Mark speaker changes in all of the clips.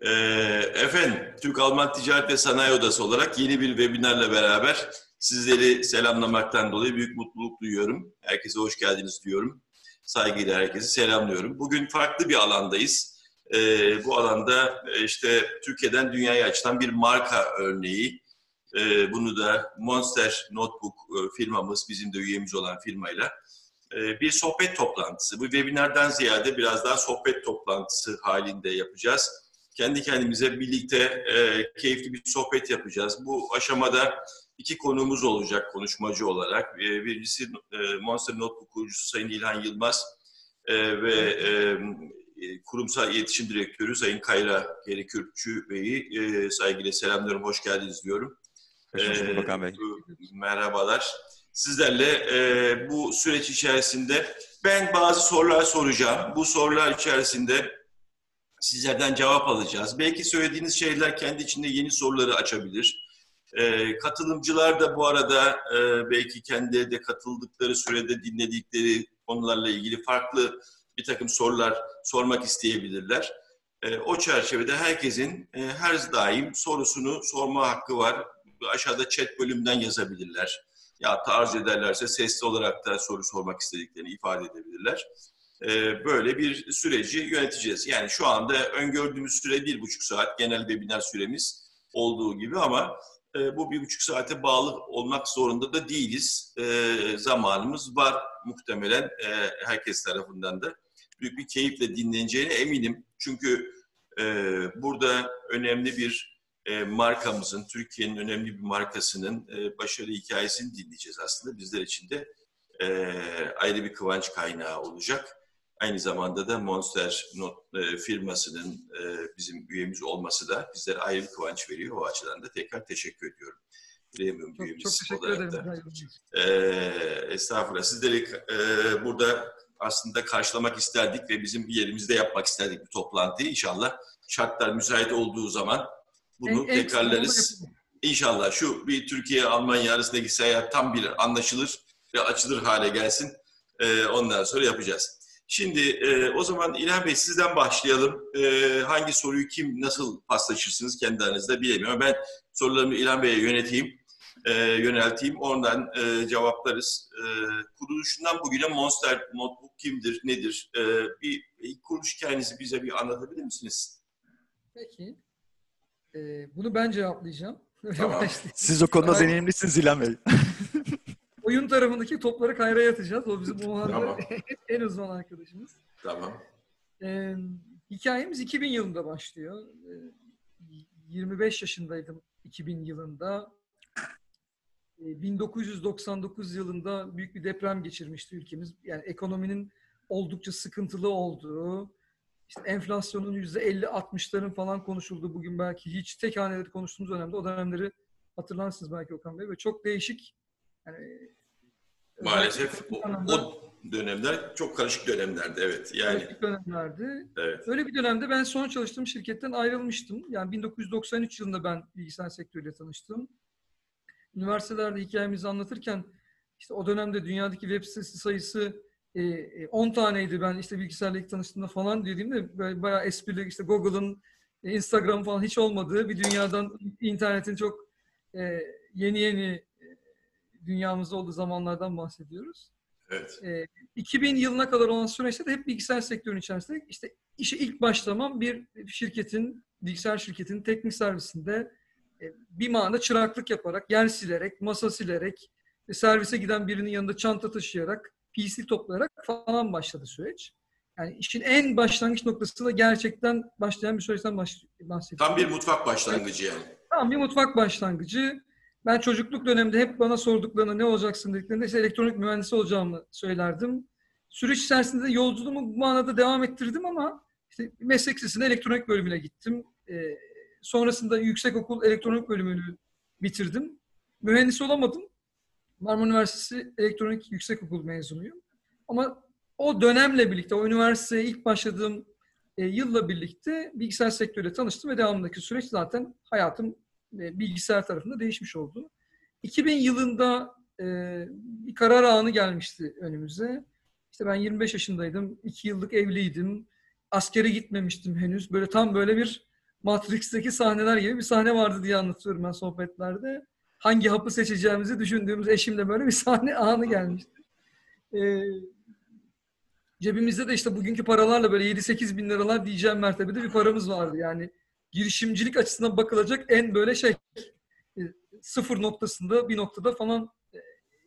Speaker 1: Ee, efendim, Türk-Alman Ticaret ve Sanayi Odası olarak yeni bir webinarla beraber sizleri selamlamaktan dolayı büyük mutluluk duyuyorum. Herkese hoş geldiniz diyorum. Saygıyla herkesi selamlıyorum. Bugün farklı bir alandayız. Ee, bu alanda e, işte Türkiye'den dünyaya açılan bir marka örneği. Ee, bunu da Monster Notebook e, firmamız, bizim de üyemiz olan firmayla e, bir sohbet toplantısı. Bu webinardan ziyade biraz daha sohbet toplantısı halinde yapacağız. Kendi kendimize birlikte e, keyifli bir sohbet yapacağız. Bu aşamada iki konuğumuz olacak konuşmacı olarak. E, birincisi e, Monster Notebook kurucusu Sayın İlhan Yılmaz e, ve e, kurumsal iletişim direktörü Sayın Kayra Gerikürkçü Bey'i e, saygıyla selamlıyorum, hoş geldiniz diyorum.
Speaker 2: Hoş bulduk Bakan Bey.
Speaker 1: Merhabalar sizlerle e, bu süreç içerisinde ben bazı sorular soracağım. Bu sorular içerisinde sizlerden cevap alacağız. Belki söylediğiniz şeyler kendi içinde yeni soruları açabilir. E, katılımcılar da bu arada e, belki kendi de katıldıkları sürede dinledikleri konularla ilgili farklı bir takım sorular sormak isteyebilirler. E, o çerçevede herkesin e, her daim sorusunu sorma hakkı var. Aşağıda chat bölümünden yazabilirler ya arz ederlerse sesli olarak da soru sormak istediklerini ifade edebilirler. Ee, böyle bir süreci yöneteceğiz. Yani şu anda öngördüğümüz süre bir buçuk saat genel webinar süremiz olduğu gibi ama e, bu bir buçuk saate bağlı olmak zorunda da değiliz. E, zamanımız var muhtemelen e, herkes tarafından da. Büyük bir keyifle dinleneceğine eminim. Çünkü e, burada önemli bir e, markamızın, Türkiye'nin önemli bir markasının e, başarı hikayesini dinleyeceğiz aslında. Bizler için de e, ayrı bir kıvanç kaynağı olacak. Aynı zamanda da Monster Not, e, firmasının e, bizim üyemiz olması da bizlere ayrı bir kıvanç veriyor. O açıdan da tekrar teşekkür ediyorum. Premium
Speaker 3: çok,
Speaker 1: üyemiz
Speaker 3: çok teşekkür
Speaker 1: olarak
Speaker 3: ederim.
Speaker 1: da. E, estağfurullah. Sizleri e, burada aslında karşılamak isterdik ve bizim bir yerimizde yapmak isterdik bu toplantıyı. İnşallah şartlar müsait olduğu zaman bunu
Speaker 3: En-
Speaker 1: tekrarlarız. İnşallah şu bir Türkiye-Almanya arasındaki seyahat tam bir anlaşılır ve açılır hale gelsin. Ee, ondan sonra yapacağız. Şimdi e, o zaman İlhan Bey sizden başlayalım. E, hangi soruyu kim nasıl paslaşırsınız kendi aranızda bilemiyorum. Ben sorularımı İlhan Bey'e yöneteyim, e, yönelteyim. Oradan e, cevaplarız. E, kuruluşundan bugüne Monster Notebook kimdir, nedir? E, bir ilk kuruluş hikayenizi bize bir anlatabilir misiniz?
Speaker 3: Peki. Ee, bunu ben cevaplayacağım.
Speaker 1: Tamam.
Speaker 2: Siz o konuda deneyimlisiniz İlhan Bey.
Speaker 3: Oyun tarafındaki topları Kayra'ya atacağız. O bizim arada
Speaker 1: Tamam.
Speaker 3: en uzman arkadaşımız.
Speaker 1: Tamam.
Speaker 3: Ee, hikayemiz 2000 yılında başlıyor. Ee, 25 yaşındaydım 2000 yılında. Ee, 1999 yılında büyük bir deprem geçirmişti ülkemiz. Yani ekonominin oldukça sıkıntılı olduğu, işte enflasyonun %50-60'ların falan konuşulduğu bugün belki hiç tek haneleri konuştuğumuz dönemde o dönemleri hatırlarsınız belki Okan Bey ve çok değişik yani
Speaker 1: Maalesef o, o dönemler çok karışık dönemlerdi evet. Yani
Speaker 3: değişik dönemlerdi.
Speaker 1: evet.
Speaker 3: Öyle bir dönemde ben son çalıştığım şirketten ayrılmıştım. Yani 1993 yılında ben bilgisayar sektörüyle tanıştım. Üniversitelerde hikayemizi anlatırken işte o dönemde dünyadaki web sitesi sayısı e, e, 10 taneydi ben işte bilgisayarla ilk tanıştığımda falan dediğimde bayağı esprili işte Google'ın e, Instagram falan hiç olmadığı bir dünyadan internetin çok e, yeni yeni e, dünyamızda olduğu zamanlardan bahsediyoruz.
Speaker 1: Evet.
Speaker 3: E, 2000 yılına kadar olan süreçte de hep bilgisayar sektörünün içerisinde işte işe ilk başlamam bir şirketin, bilgisayar şirketinin teknik servisinde e, bir manada çıraklık yaparak, yer silerek, masa silerek, e, servise giden birinin yanında çanta taşıyarak, PC toplayarak falan başladı süreç. Yani işin en başlangıç noktası da gerçekten başlayan bir süreçten bahsediyorum.
Speaker 1: Tam bir mutfak başlangıcı yani.
Speaker 3: Tamam bir mutfak başlangıcı. Ben çocukluk döneminde hep bana sorduklarında ne olacaksın dediklerinde işte elektronik mühendisi olacağımı söylerdim. Süreç içerisinde de yolculuğumu bu manada devam ettirdim ama işte meslek lisesinde elektronik bölümüne gittim. Ee, sonrasında yüksekokul elektronik bölümünü bitirdim. Mühendis olamadım. Marmara Üniversitesi Elektronik Yüksekokul mezunuyum. Ama o dönemle birlikte, o üniversiteye ilk başladığım e, yılla birlikte bilgisayar sektörüyle tanıştım ve devamındaki süreç zaten hayatım bilgisayar tarafında değişmiş oldu. 2000 yılında e, bir karar anı gelmişti önümüze. İşte ben 25 yaşındaydım, 2 yıllık evliydim, askere gitmemiştim henüz. Böyle tam böyle bir Matrix'teki sahneler gibi bir sahne vardı diye anlatıyorum ben sohbetlerde. Hangi hapı seçeceğimizi düşündüğümüz eşimle böyle bir sahne anı gelmişti. Ee, cebimizde de işte bugünkü paralarla böyle 7-8 bin liralar diyeceğim mertebede bir paramız vardı. Yani girişimcilik açısından bakılacak en böyle şey e, sıfır noktasında bir noktada falan e,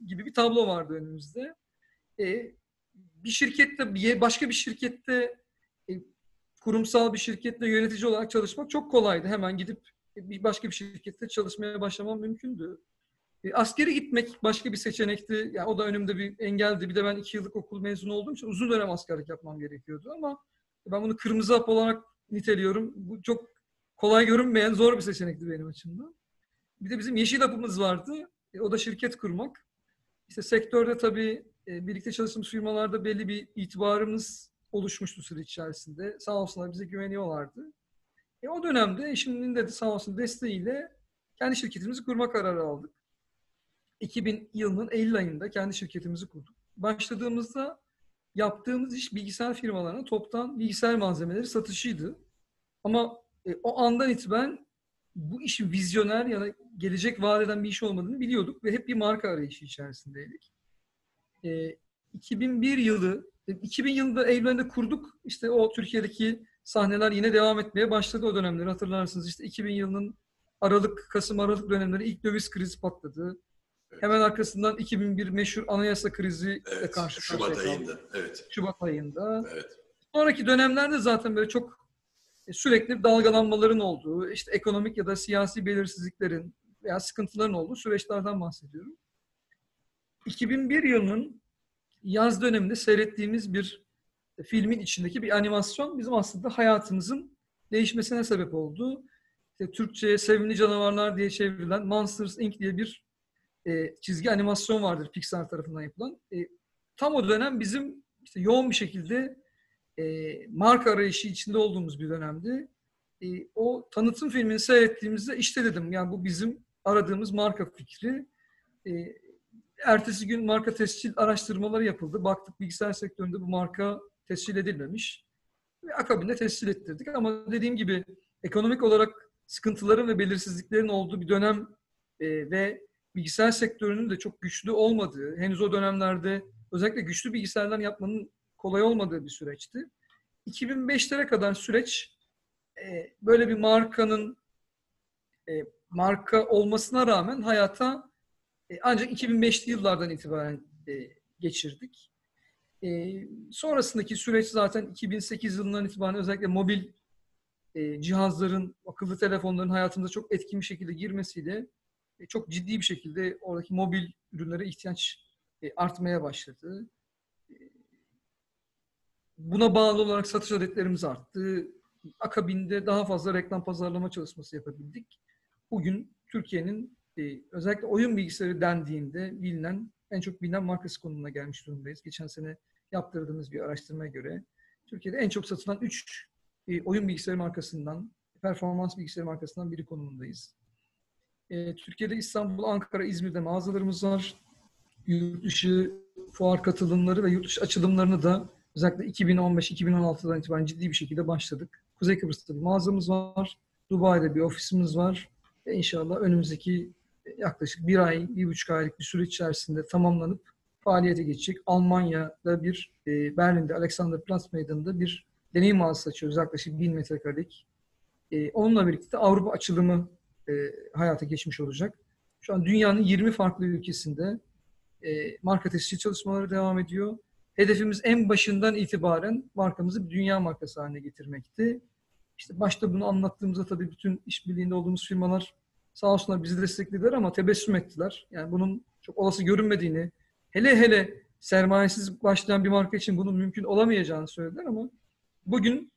Speaker 3: gibi bir tablo vardı önümüzde. E, bir şirkette, başka bir şirkette kurumsal bir şirkette yönetici olarak çalışmak çok kolaydı. Hemen gidip bir başka bir şirkette çalışmaya başlamam mümkündü. Askeri gitmek başka bir seçenekti. Yani o da önümde bir engeldi. Bir de ben iki yıllık okul mezunu olduğum için uzun dönem askerlik yapmam gerekiyordu ama ben bunu kırmızı hap olarak niteliyorum. Bu çok kolay görünmeyen zor bir seçenekti benim açımdan. Bir de bizim yeşil hapımız vardı. E, o da şirket kurmak. İşte sektörde tabii e, birlikte çalıştığımız firmalarda belli bir itibarımız oluşmuştu süreç içerisinde. Sağ olsunlar bize güveniyorlardı. E, o dönemde eşimin de sağ olsun desteğiyle kendi şirketimizi kurma kararı aldık. 2000 yılının Eylül ayında kendi şirketimizi kurduk. Başladığımızda yaptığımız iş bilgisayar firmalarına toptan bilgisayar malzemeleri satışıydı. Ama e, o andan itibaren bu işin vizyoner ya da gelecek vaat eden bir iş olmadığını biliyorduk ve hep bir marka arayışı içerisindeydik. E, 2001 yılı, 2000 e, yılında Eylül ayında kurduk. İşte o Türkiye'deki sahneler yine devam etmeye başladı o dönemleri hatırlarsınız. İşte 2000 yılının Aralık, Kasım Aralık dönemleri ilk döviz krizi patladı. Evet. Hemen arkasından 2001 meşhur anayasa krizi
Speaker 1: evet, karşı Şubat ayında. Evet.
Speaker 3: Şubat ayında.
Speaker 1: Evet.
Speaker 3: Sonraki dönemlerde zaten böyle çok sürekli dalgalanmaların olduğu, işte ekonomik ya da siyasi belirsizliklerin veya sıkıntıların olduğu süreçlerden bahsediyorum. 2001 yılının yaz döneminde seyrettiğimiz bir filmin içindeki bir animasyon bizim aslında hayatımızın değişmesine sebep oldu. İşte Türkçe'ye Sevimli Canavarlar diye çevrilen Monsters Inc. diye bir e, çizgi animasyon vardır Pixar tarafından yapılan. E, tam o dönem bizim işte yoğun bir şekilde e, marka arayışı içinde olduğumuz bir dönemdi. E, o tanıtım filmini seyrettiğimizde işte dedim yani bu bizim aradığımız marka fikri. E, ertesi gün marka tescil araştırmaları yapıldı. Baktık bilgisayar sektöründe bu marka tescil edilmemiş. Ve akabinde tescil ettirdik. Ama dediğim gibi ekonomik olarak sıkıntıların ve belirsizliklerin olduğu bir dönem e, ve bilgisayar sektörünün de çok güçlü olmadığı, henüz o dönemlerde özellikle güçlü bilgisayarlar yapmanın kolay olmadığı bir süreçti. 2005'lere kadar süreç e, böyle bir markanın e, marka olmasına rağmen hayata e, ancak 2005'li yıllardan itibaren e, geçirdik. E, sonrasındaki süreç zaten 2008 yılından itibaren özellikle mobil e, cihazların, akıllı telefonların hayatımıza çok etkin bir şekilde girmesiyle e, çok ciddi bir şekilde oradaki mobil ürünlere ihtiyaç e, artmaya başladı. E, buna bağlı olarak satış adetlerimiz arttı. Akabinde daha fazla reklam pazarlama çalışması yapabildik. Bugün Türkiye'nin özellikle oyun bilgisayarı dendiğinde bilinen, en çok bilinen markası konumuna gelmiş durumdayız. Geçen sene yaptırdığımız bir araştırmaya göre Türkiye'de en çok satılan 3 oyun bilgisayarı markasından, performans bilgisayarı markasından biri konumundayız. E, Türkiye'de İstanbul, Ankara, İzmir'de mağazalarımız var. Yurt dışı fuar katılımları ve yurt dışı açılımlarını da özellikle 2015-2016'dan itibaren ciddi bir şekilde başladık. Kuzey Kıbrıs'ta bir mağazamız var. Dubai'de bir ofisimiz var. Ve inşallah önümüzdeki yaklaşık bir ay, bir buçuk aylık bir süreç içerisinde tamamlanıp faaliyete geçecek. Almanya'da bir, e, Berlin'de Alexanderplatz Meydanı'nda bir deneyim mağazası açıyoruz. Yaklaşık 1000 metrekarelik. E, onunla birlikte Avrupa açılımı e, hayata geçmiş olacak. Şu an dünyanın 20 farklı ülkesinde e, marka tescil çalışmaları devam ediyor. Hedefimiz en başından itibaren markamızı bir dünya markası haline getirmekti. İşte başta bunu anlattığımızda tabii bütün işbirliğinde olduğumuz firmalar sağ olsunlar bizi desteklediler ama tebessüm ettiler. Yani bunun çok olası görünmediğini, hele hele sermayesiz başlayan bir marka için bunun mümkün olamayacağını söylediler ama bugün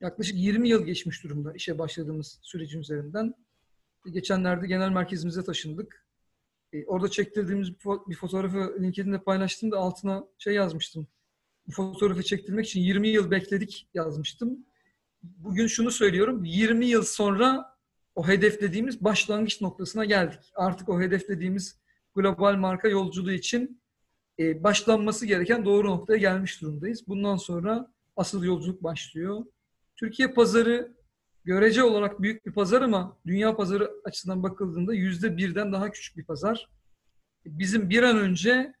Speaker 3: yaklaşık 20 yıl geçmiş durumda işe başladığımız sürecin üzerinden. Geçenlerde genel merkezimize taşındık. E, orada çektirdiğimiz bir fotoğrafı LinkedIn'de paylaştım da altına şey yazmıştım. Bu fotoğrafı çektirmek için 20 yıl bekledik yazmıştım. Bugün şunu söylüyorum. 20 yıl sonra o hedeflediğimiz başlangıç noktasına geldik. Artık o hedeflediğimiz global marka yolculuğu için e, başlanması gereken doğru noktaya gelmiş durumdayız. Bundan sonra asıl yolculuk başlıyor. Türkiye pazarı görece olarak büyük bir pazar ama dünya pazarı açısından bakıldığında yüzde birden daha küçük bir pazar. Bizim bir an önce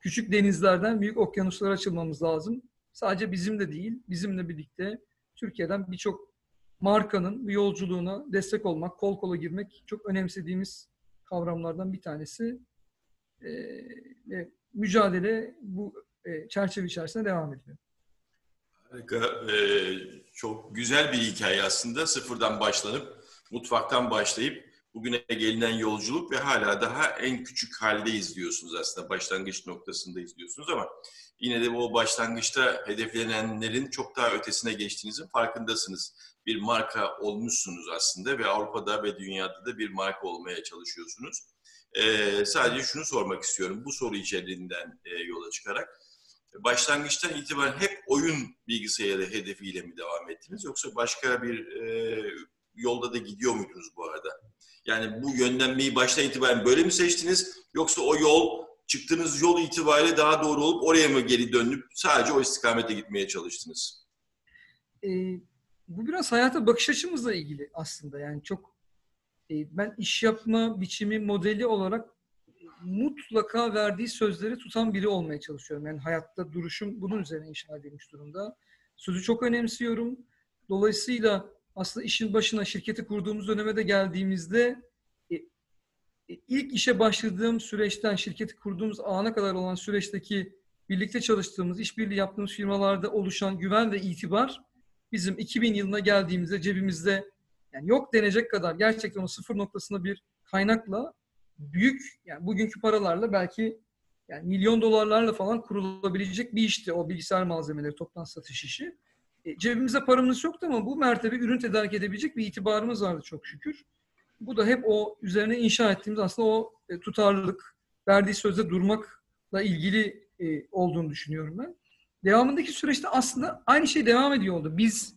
Speaker 3: küçük denizlerden büyük okyanuslara açılmamız lazım. Sadece bizim de değil, bizimle birlikte Türkiye'den birçok markanın bu yolculuğuna destek olmak, kol kola girmek çok önemsediğimiz kavramlardan bir tanesi. Ee, mücadele bu e, çerçeve içerisinde devam ediyor.
Speaker 1: Harika. Ee, çok güzel bir hikaye aslında. Sıfırdan başlanıp, mutfaktan başlayıp bugüne gelinen yolculuk ve hala daha en küçük halde izliyorsunuz aslında. Başlangıç noktasında izliyorsunuz ama yine de o başlangıçta hedeflenenlerin çok daha ötesine geçtiğinizin farkındasınız. Bir marka olmuşsunuz aslında ve Avrupa'da ve dünyada da bir marka olmaya çalışıyorsunuz. Ee, sadece şunu sormak istiyorum bu soru içeriğinden e, yola çıkarak. Başlangıçtan itibaren hep oyun bilgisayarı hedefiyle mi devam ettiniz yoksa başka bir e, yolda da gidiyor muydunuz bu arada? Yani bu yönlenmeyi baştan itibaren böyle mi seçtiniz yoksa o yol çıktığınız yol itibariyle daha doğru olup oraya mı geri dönüp sadece o istikamete gitmeye çalıştınız?
Speaker 3: Ee, bu biraz hayata bakış açımızla ilgili aslında. Yani çok e, ben iş yapma biçimi modeli olarak mutlaka verdiği sözleri tutan biri olmaya çalışıyorum. Yani hayatta duruşum bunun üzerine inşa edilmiş durumda. Sözü çok önemsiyorum. Dolayısıyla aslında işin başına şirketi kurduğumuz döneme de geldiğimizde e, e, ilk işe başladığım süreçten şirketi kurduğumuz ana kadar olan süreçteki birlikte çalıştığımız, işbirliği yaptığımız firmalarda oluşan güven ve itibar bizim 2000 yılına geldiğimizde cebimizde yani yok denecek kadar gerçekten o sıfır noktasında bir kaynakla büyük yani bugünkü paralarla belki yani milyon dolarlarla falan kurulabilecek bir işti o bilgisayar malzemeleri toptan satış işi. E, cebimizde paramız yoktu ama bu mertebe ürün tedarik edebilecek bir itibarımız vardı çok şükür. Bu da hep o üzerine inşa ettiğimiz aslında o e, tutarlılık, verdiği sözde durmakla ilgili e, olduğunu düşünüyorum ben. Devamındaki süreçte aslında aynı şey devam ediyor oldu. Biz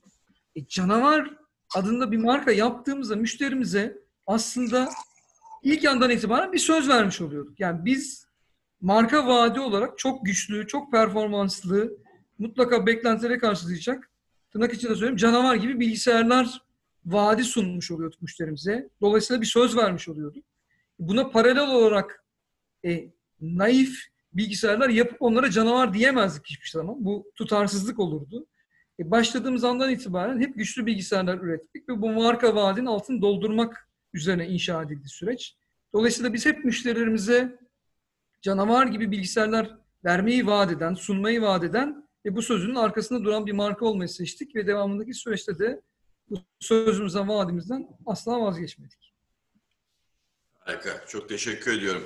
Speaker 3: e, canavar adında bir marka yaptığımızda müşterimize aslında ilk yandan itibaren bir söz vermiş oluyorduk. Yani biz marka vaadi olarak çok güçlü, çok performanslı, mutlaka beklentilere karşılayacak, tırnak içinde söyleyeyim, canavar gibi bilgisayarlar vaadi sunmuş oluyorduk müşterimize. Dolayısıyla bir söz vermiş oluyorduk. Buna paralel olarak e, naif bilgisayarlar yapıp onlara canavar diyemezdik hiçbir zaman. Bu tutarsızlık olurdu. E, başladığımız andan itibaren hep güçlü bilgisayarlar ürettik ve bu marka vaadinin altını doldurmak üzerine inşa edildi süreç. Dolayısıyla biz hep müşterilerimize canavar gibi bilgisayarlar vermeyi vaat eden, sunmayı vaat eden ve bu sözünün arkasında duran bir marka olmayı seçtik ve devamındaki süreçte de bu sözümüzden, vaadimizden asla vazgeçmedik.
Speaker 1: Harika. Çok teşekkür ediyorum.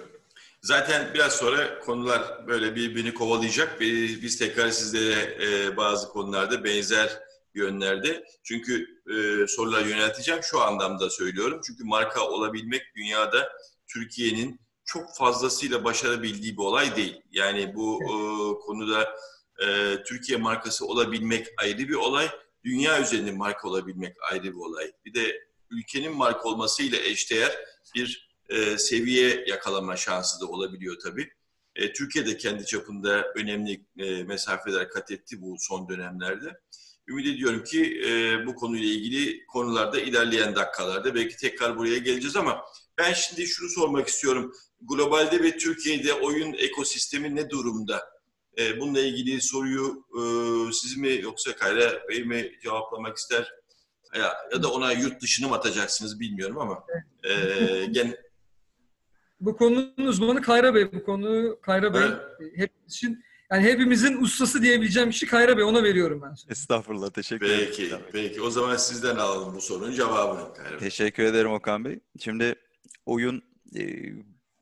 Speaker 1: Zaten biraz sonra konular böyle birbirini kovalayacak. Biz tekrar sizlere e, bazı konularda benzer yönlerde. Çünkü e, sorular yönelteceğim. Şu anlamda söylüyorum. Çünkü marka olabilmek dünyada Türkiye'nin çok fazlasıyla başarabildiği bir olay değil. Yani bu e, konuda e, Türkiye markası olabilmek ayrı bir olay. Dünya üzerinde marka olabilmek ayrı bir olay. Bir de ülkenin marka olmasıyla eşdeğer bir e, seviye yakalama şansı da olabiliyor tabii. E, Türkiye de kendi çapında önemli e, mesafeler kat etti bu son dönemlerde. Ümit ediyorum ki e, bu konuyla ilgili konularda ilerleyen dakikalarda belki tekrar buraya geleceğiz ama ben şimdi şunu sormak istiyorum. Globalde ve Türkiye'de oyun ekosistemi ne durumda? E, bununla ilgili soruyu e, siz mi yoksa Kayra Bey mi cevaplamak ister? Ya, ya da ona yurt dışını mı atacaksınız bilmiyorum ama e, gen,
Speaker 3: bu konunun uzmanı Kayra Bey. Bu konu Kayra Bey evet. hep için yani hepimizin ustası diyebileceğim kişi Kayra Bey. Ona veriyorum ben.
Speaker 2: Estağfurullah. Teşekkür
Speaker 1: ederim.
Speaker 2: Peki.
Speaker 1: Peki. O zaman sizden alalım bu sorunun cevabını Kayra Bey.
Speaker 2: Teşekkür ederim Okan Bey. Şimdi oyun e,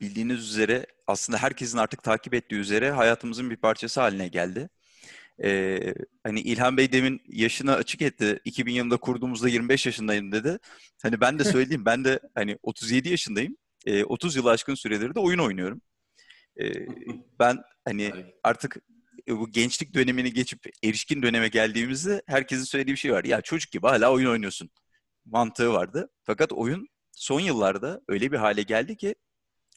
Speaker 2: bildiğiniz üzere aslında herkesin artık takip ettiği üzere hayatımızın bir parçası haline geldi. Ee, hani İlhan Bey demin yaşını açık etti. 2000 yılında kurduğumuzda 25 yaşındayım dedi. Hani ben de söyleyeyim ben de hani 37 yaşındayım. Ee, 30 yıl aşkın süredir de oyun oynuyorum. Ee, ben hani artık bu gençlik dönemini geçip erişkin döneme geldiğimizde herkesin söylediği bir şey var. Ya çocuk gibi hala oyun oynuyorsun mantığı vardı. Fakat oyun son yıllarda öyle bir hale geldi ki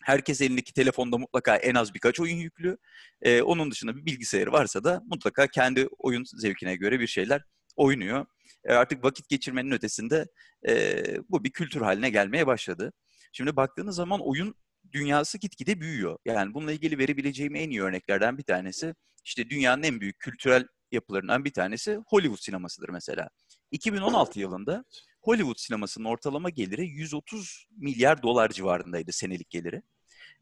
Speaker 2: herkes elindeki telefonda mutlaka en az birkaç oyun yüklü. Ee, onun dışında bir bilgisayarı varsa da mutlaka kendi oyun zevkine göre bir şeyler oynuyor. e, artık vakit geçirmenin ötesinde e, bu bir kültür haline gelmeye başladı. Şimdi baktığınız zaman oyun dünyası gitgide büyüyor. Yani bununla ilgili verebileceğim en iyi örneklerden bir tanesi işte dünyanın en büyük kültürel yapılarından bir tanesi Hollywood sinemasıdır mesela. 2016 yılında Hollywood sinemasının ortalama geliri 130 milyar dolar civarındaydı senelik geliri.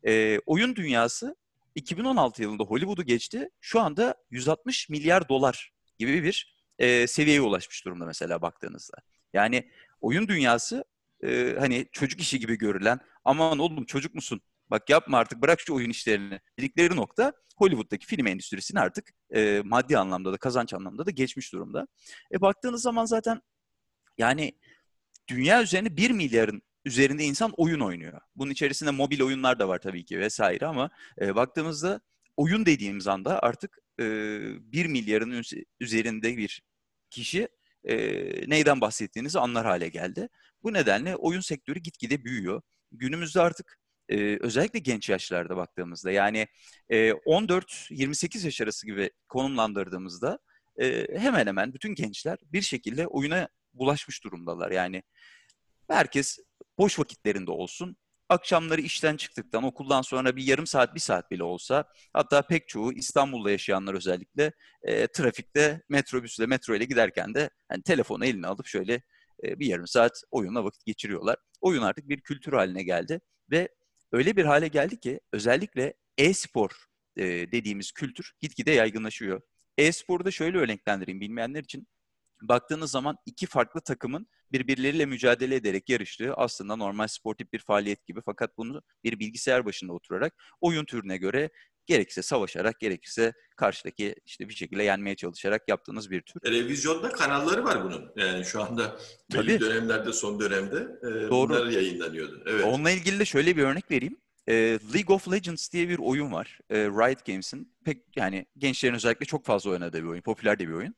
Speaker 2: E, oyun dünyası 2016 yılında Hollywood'u geçti. Şu anda 160 milyar dolar gibi bir e, seviyeye ulaşmış durumda mesela baktığınızda. Yani oyun dünyası e, hani çocuk işi gibi görülen aman oğlum çocuk musun? Bak yapma artık bırak şu oyun işlerini dedikleri nokta Hollywood'daki film endüstrisini artık e, maddi anlamda da kazanç anlamda da geçmiş durumda. E baktığınız zaman zaten yani dünya üzerinde 1 milyarın üzerinde insan oyun oynuyor. Bunun içerisinde mobil oyunlar da var tabii ki vesaire ama e, baktığımızda oyun dediğimiz anda artık e, 1 milyarın üzerinde bir kişi e, neyden bahsettiğinizi anlar hale geldi. Bu nedenle oyun sektörü gitgide büyüyor. Günümüzde artık e, özellikle genç yaşlarda baktığımızda yani e, 14-28 yaş arası gibi konumlandırdığımızda e, hemen hemen bütün gençler bir şekilde oyuna bulaşmış durumdalar. Yani herkes boş vakitlerinde olsun akşamları işten çıktıktan, okuldan sonra bir yarım saat, bir saat bile olsa, hatta pek çoğu İstanbul'da yaşayanlar özellikle e, trafikte metrobüsle, metro ile giderken de hani telefonu eline alıp şöyle e, bir yarım saat oyunla vakit geçiriyorlar. Oyun artık bir kültür haline geldi ve öyle bir hale geldi ki özellikle e-spor e, dediğimiz kültür gitgide yaygınlaşıyor. E-sporu da şöyle örneklendireyim bilmeyenler için. Baktığınız zaman iki farklı takımın birbirleriyle mücadele ederek yarıştığı aslında normal sportif bir faaliyet gibi fakat bunu bir bilgisayar başında oturarak oyun türüne göre gerekirse savaşarak gerekirse karşıdaki işte bir şekilde yenmeye çalışarak yaptığınız bir tür.
Speaker 1: Televizyonda kanalları var bunun. Yani şu anda belli Tabii. dönemlerde son dönemde e, Doğru. bunlar yayınlanıyordu.
Speaker 2: Evet. Onunla ilgili de şöyle bir örnek vereyim. E, League of Legends diye bir oyun var. E, Riot Games'in pek yani gençlerin özellikle çok fazla oynadığı bir oyun, popüler de bir oyun.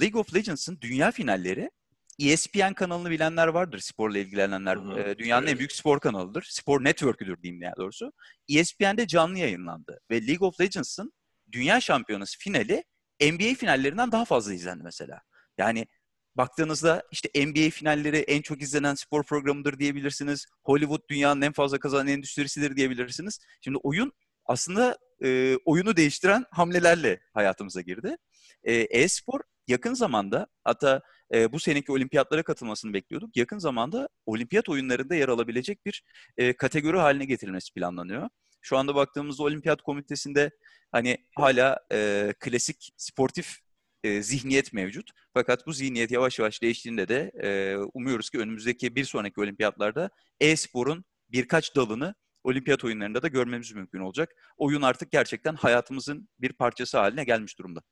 Speaker 2: League of Legends'ın dünya finalleri ESPN kanalını bilenler vardır sporla ilgilenenler. Hı hı, dünyanın evet. en büyük spor kanalıdır. Spor network'üdür diyeyim ya doğrusu. ESPN'de canlı yayınlandı ve League of Legends'ın dünya şampiyonası finali NBA finallerinden daha fazla izlendi mesela. Yani baktığınızda işte NBA finalleri en çok izlenen spor programıdır diyebilirsiniz. Hollywood dünyanın en fazla kazanan endüstrisidir diyebilirsiniz. Şimdi oyun aslında e, oyunu değiştiren hamlelerle hayatımıza girdi. E, e-spor yakın zamanda hatta e, bu seneki olimpiyatlara katılmasını bekliyorduk. Yakın zamanda olimpiyat oyunlarında yer alabilecek bir e, kategori haline getirilmesi planlanıyor. Şu anda baktığımızda olimpiyat komitesinde hani hala e, klasik sportif e, zihniyet mevcut. Fakat bu zihniyet yavaş yavaş değiştiğinde de e, umuyoruz ki önümüzdeki bir sonraki olimpiyatlarda e-sporun birkaç dalını olimpiyat oyunlarında da görmemiz mümkün olacak. Oyun artık gerçekten hayatımızın bir parçası haline gelmiş durumda.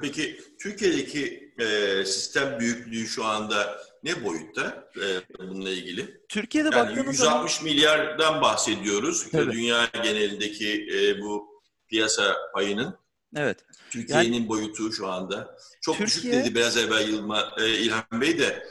Speaker 1: Peki Türkiye'deki e, sistem büyüklüğü şu anda ne boyutta e, bununla ilgili?
Speaker 2: Türkiye'de
Speaker 1: yani 160 zaman... milyardan bahsediyoruz.
Speaker 2: Tabii.
Speaker 1: Dünya genelindeki e, bu piyasa payının.
Speaker 2: Evet.
Speaker 1: Türkiye'nin yani, boyutu şu anda. Çok Türkiye... düşük dedi biraz evvel Yılma, e, İlhan Bey de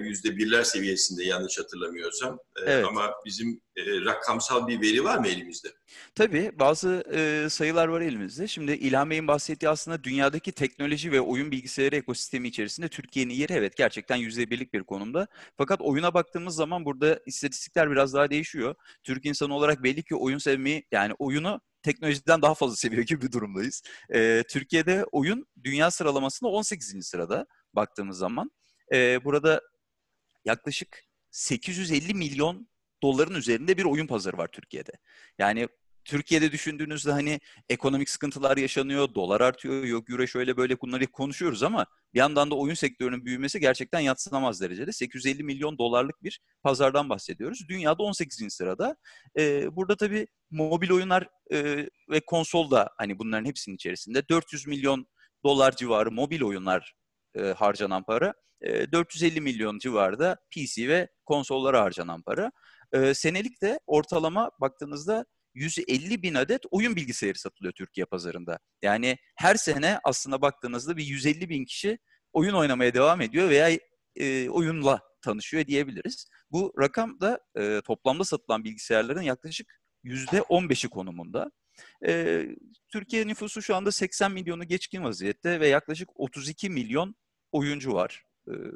Speaker 1: yüzde birler seviyesinde yanlış hatırlamıyorsam. Evet. Ama bizim rakamsal bir veri var mı elimizde?
Speaker 2: Tabii bazı e, sayılar var elimizde. Şimdi İlhan Bey'in bahsettiği aslında dünyadaki teknoloji ve oyun bilgisayarı ekosistemi içerisinde Türkiye'nin yeri evet gerçekten yüzde birlik bir konumda. Fakat oyuna baktığımız zaman burada istatistikler biraz daha değişiyor. Türk insanı olarak belli ki oyun sevmeyi yani oyunu teknolojiden daha fazla seviyor gibi bir durumdayız. E, Türkiye'de oyun dünya sıralamasında 18. sırada baktığımız zaman. E, burada yaklaşık 850 milyon doların üzerinde bir oyun pazarı var Türkiye'de. Yani Türkiye'de düşündüğünüzde hani ekonomik sıkıntılar yaşanıyor, dolar artıyor, yok euro şöyle böyle bunları konuşuyoruz ama bir yandan da oyun sektörünün büyümesi gerçekten yatsınamaz derecede. 850 milyon dolarlık bir pazardan bahsediyoruz. Dünyada 18. sırada. Ee, burada tabii mobil oyunlar e, ve konsol da hani bunların hepsinin içerisinde 400 milyon dolar civarı mobil oyunlar e, harcanan para. E, 450 milyon civarında PC ve konsollara harcanan para. Senelik de ortalama baktığınızda 150 bin adet oyun bilgisayarı satılıyor Türkiye pazarında. Yani her sene aslında baktığınızda bir 150 bin kişi oyun oynamaya devam ediyor veya oyunla tanışıyor diyebiliriz. Bu rakam da toplamda satılan bilgisayarların yaklaşık %15'i konumunda. Türkiye nüfusu şu anda 80 milyonu geçkin vaziyette ve yaklaşık 32 milyon oyuncu var.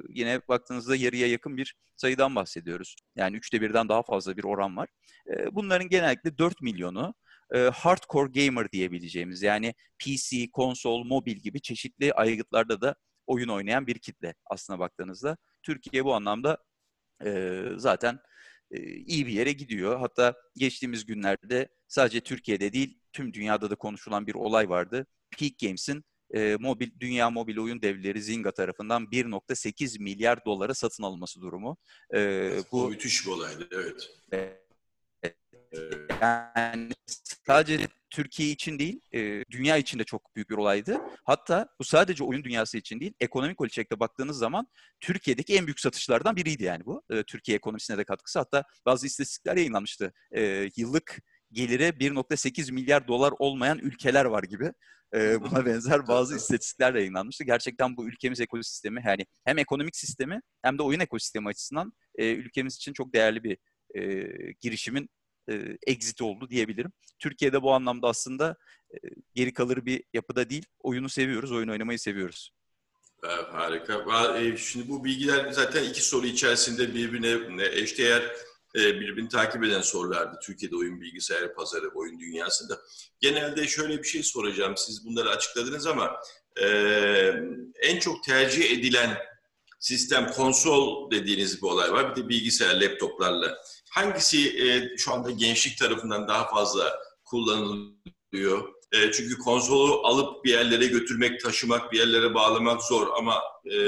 Speaker 2: Yine baktığınızda yarıya yakın bir sayıdan bahsediyoruz. Yani üçte birden daha fazla bir oran var. Bunların genellikle 4 milyonu hardcore gamer diyebileceğimiz yani PC, konsol, mobil gibi çeşitli aygıtlarda da oyun oynayan bir kitle aslına baktığınızda. Türkiye bu anlamda zaten iyi bir yere gidiyor. Hatta geçtiğimiz günlerde sadece Türkiye'de değil tüm dünyada da konuşulan bir olay vardı. Peak Games'in e, mobil dünya mobil oyun devleri Zynga tarafından 1.8 milyar dolara satın alınması durumu.
Speaker 1: E, bu müthiş bir olaydı, evet.
Speaker 2: E, yani sadece Türkiye için değil, e, dünya için de çok büyük bir olaydı. Hatta bu sadece oyun dünyası için değil, ekonomik ölçekte baktığınız zaman Türkiye'deki en büyük satışlardan biriydi yani bu. E, Türkiye ekonomisine de katkısı. Hatta bazı istatistikler yayınlanmıştı. E, yıllık gelire 1.8 milyar dolar olmayan ülkeler var gibi. E, buna benzer bazı istatistikler yayınlanmıştı. Gerçekten bu ülkemiz ekosistemi, yani hem ekonomik sistemi hem de oyun ekosistemi açısından e, ülkemiz için çok değerli bir e, girişimin e, exit oldu diyebilirim. Türkiye'de bu anlamda aslında e, geri kalır bir yapıda değil. Oyunu seviyoruz, oyun oynamayı seviyoruz.
Speaker 1: Evet, harika. E, şimdi bu bilgiler zaten iki soru içerisinde birbirine eşdeğer e, birbirini takip eden sorulardı. Türkiye'de oyun bilgisayar pazarı, oyun dünyasında. Genelde şöyle bir şey soracağım. Siz bunları açıkladınız ama e, en çok tercih edilen sistem konsol dediğiniz bir olay var. Bir de bilgisayar, laptoplarla. Hangisi e, şu anda gençlik tarafından daha fazla kullanılıyor? E, çünkü konsolu alıp bir yerlere götürmek, taşımak, bir yerlere bağlamak zor ama e,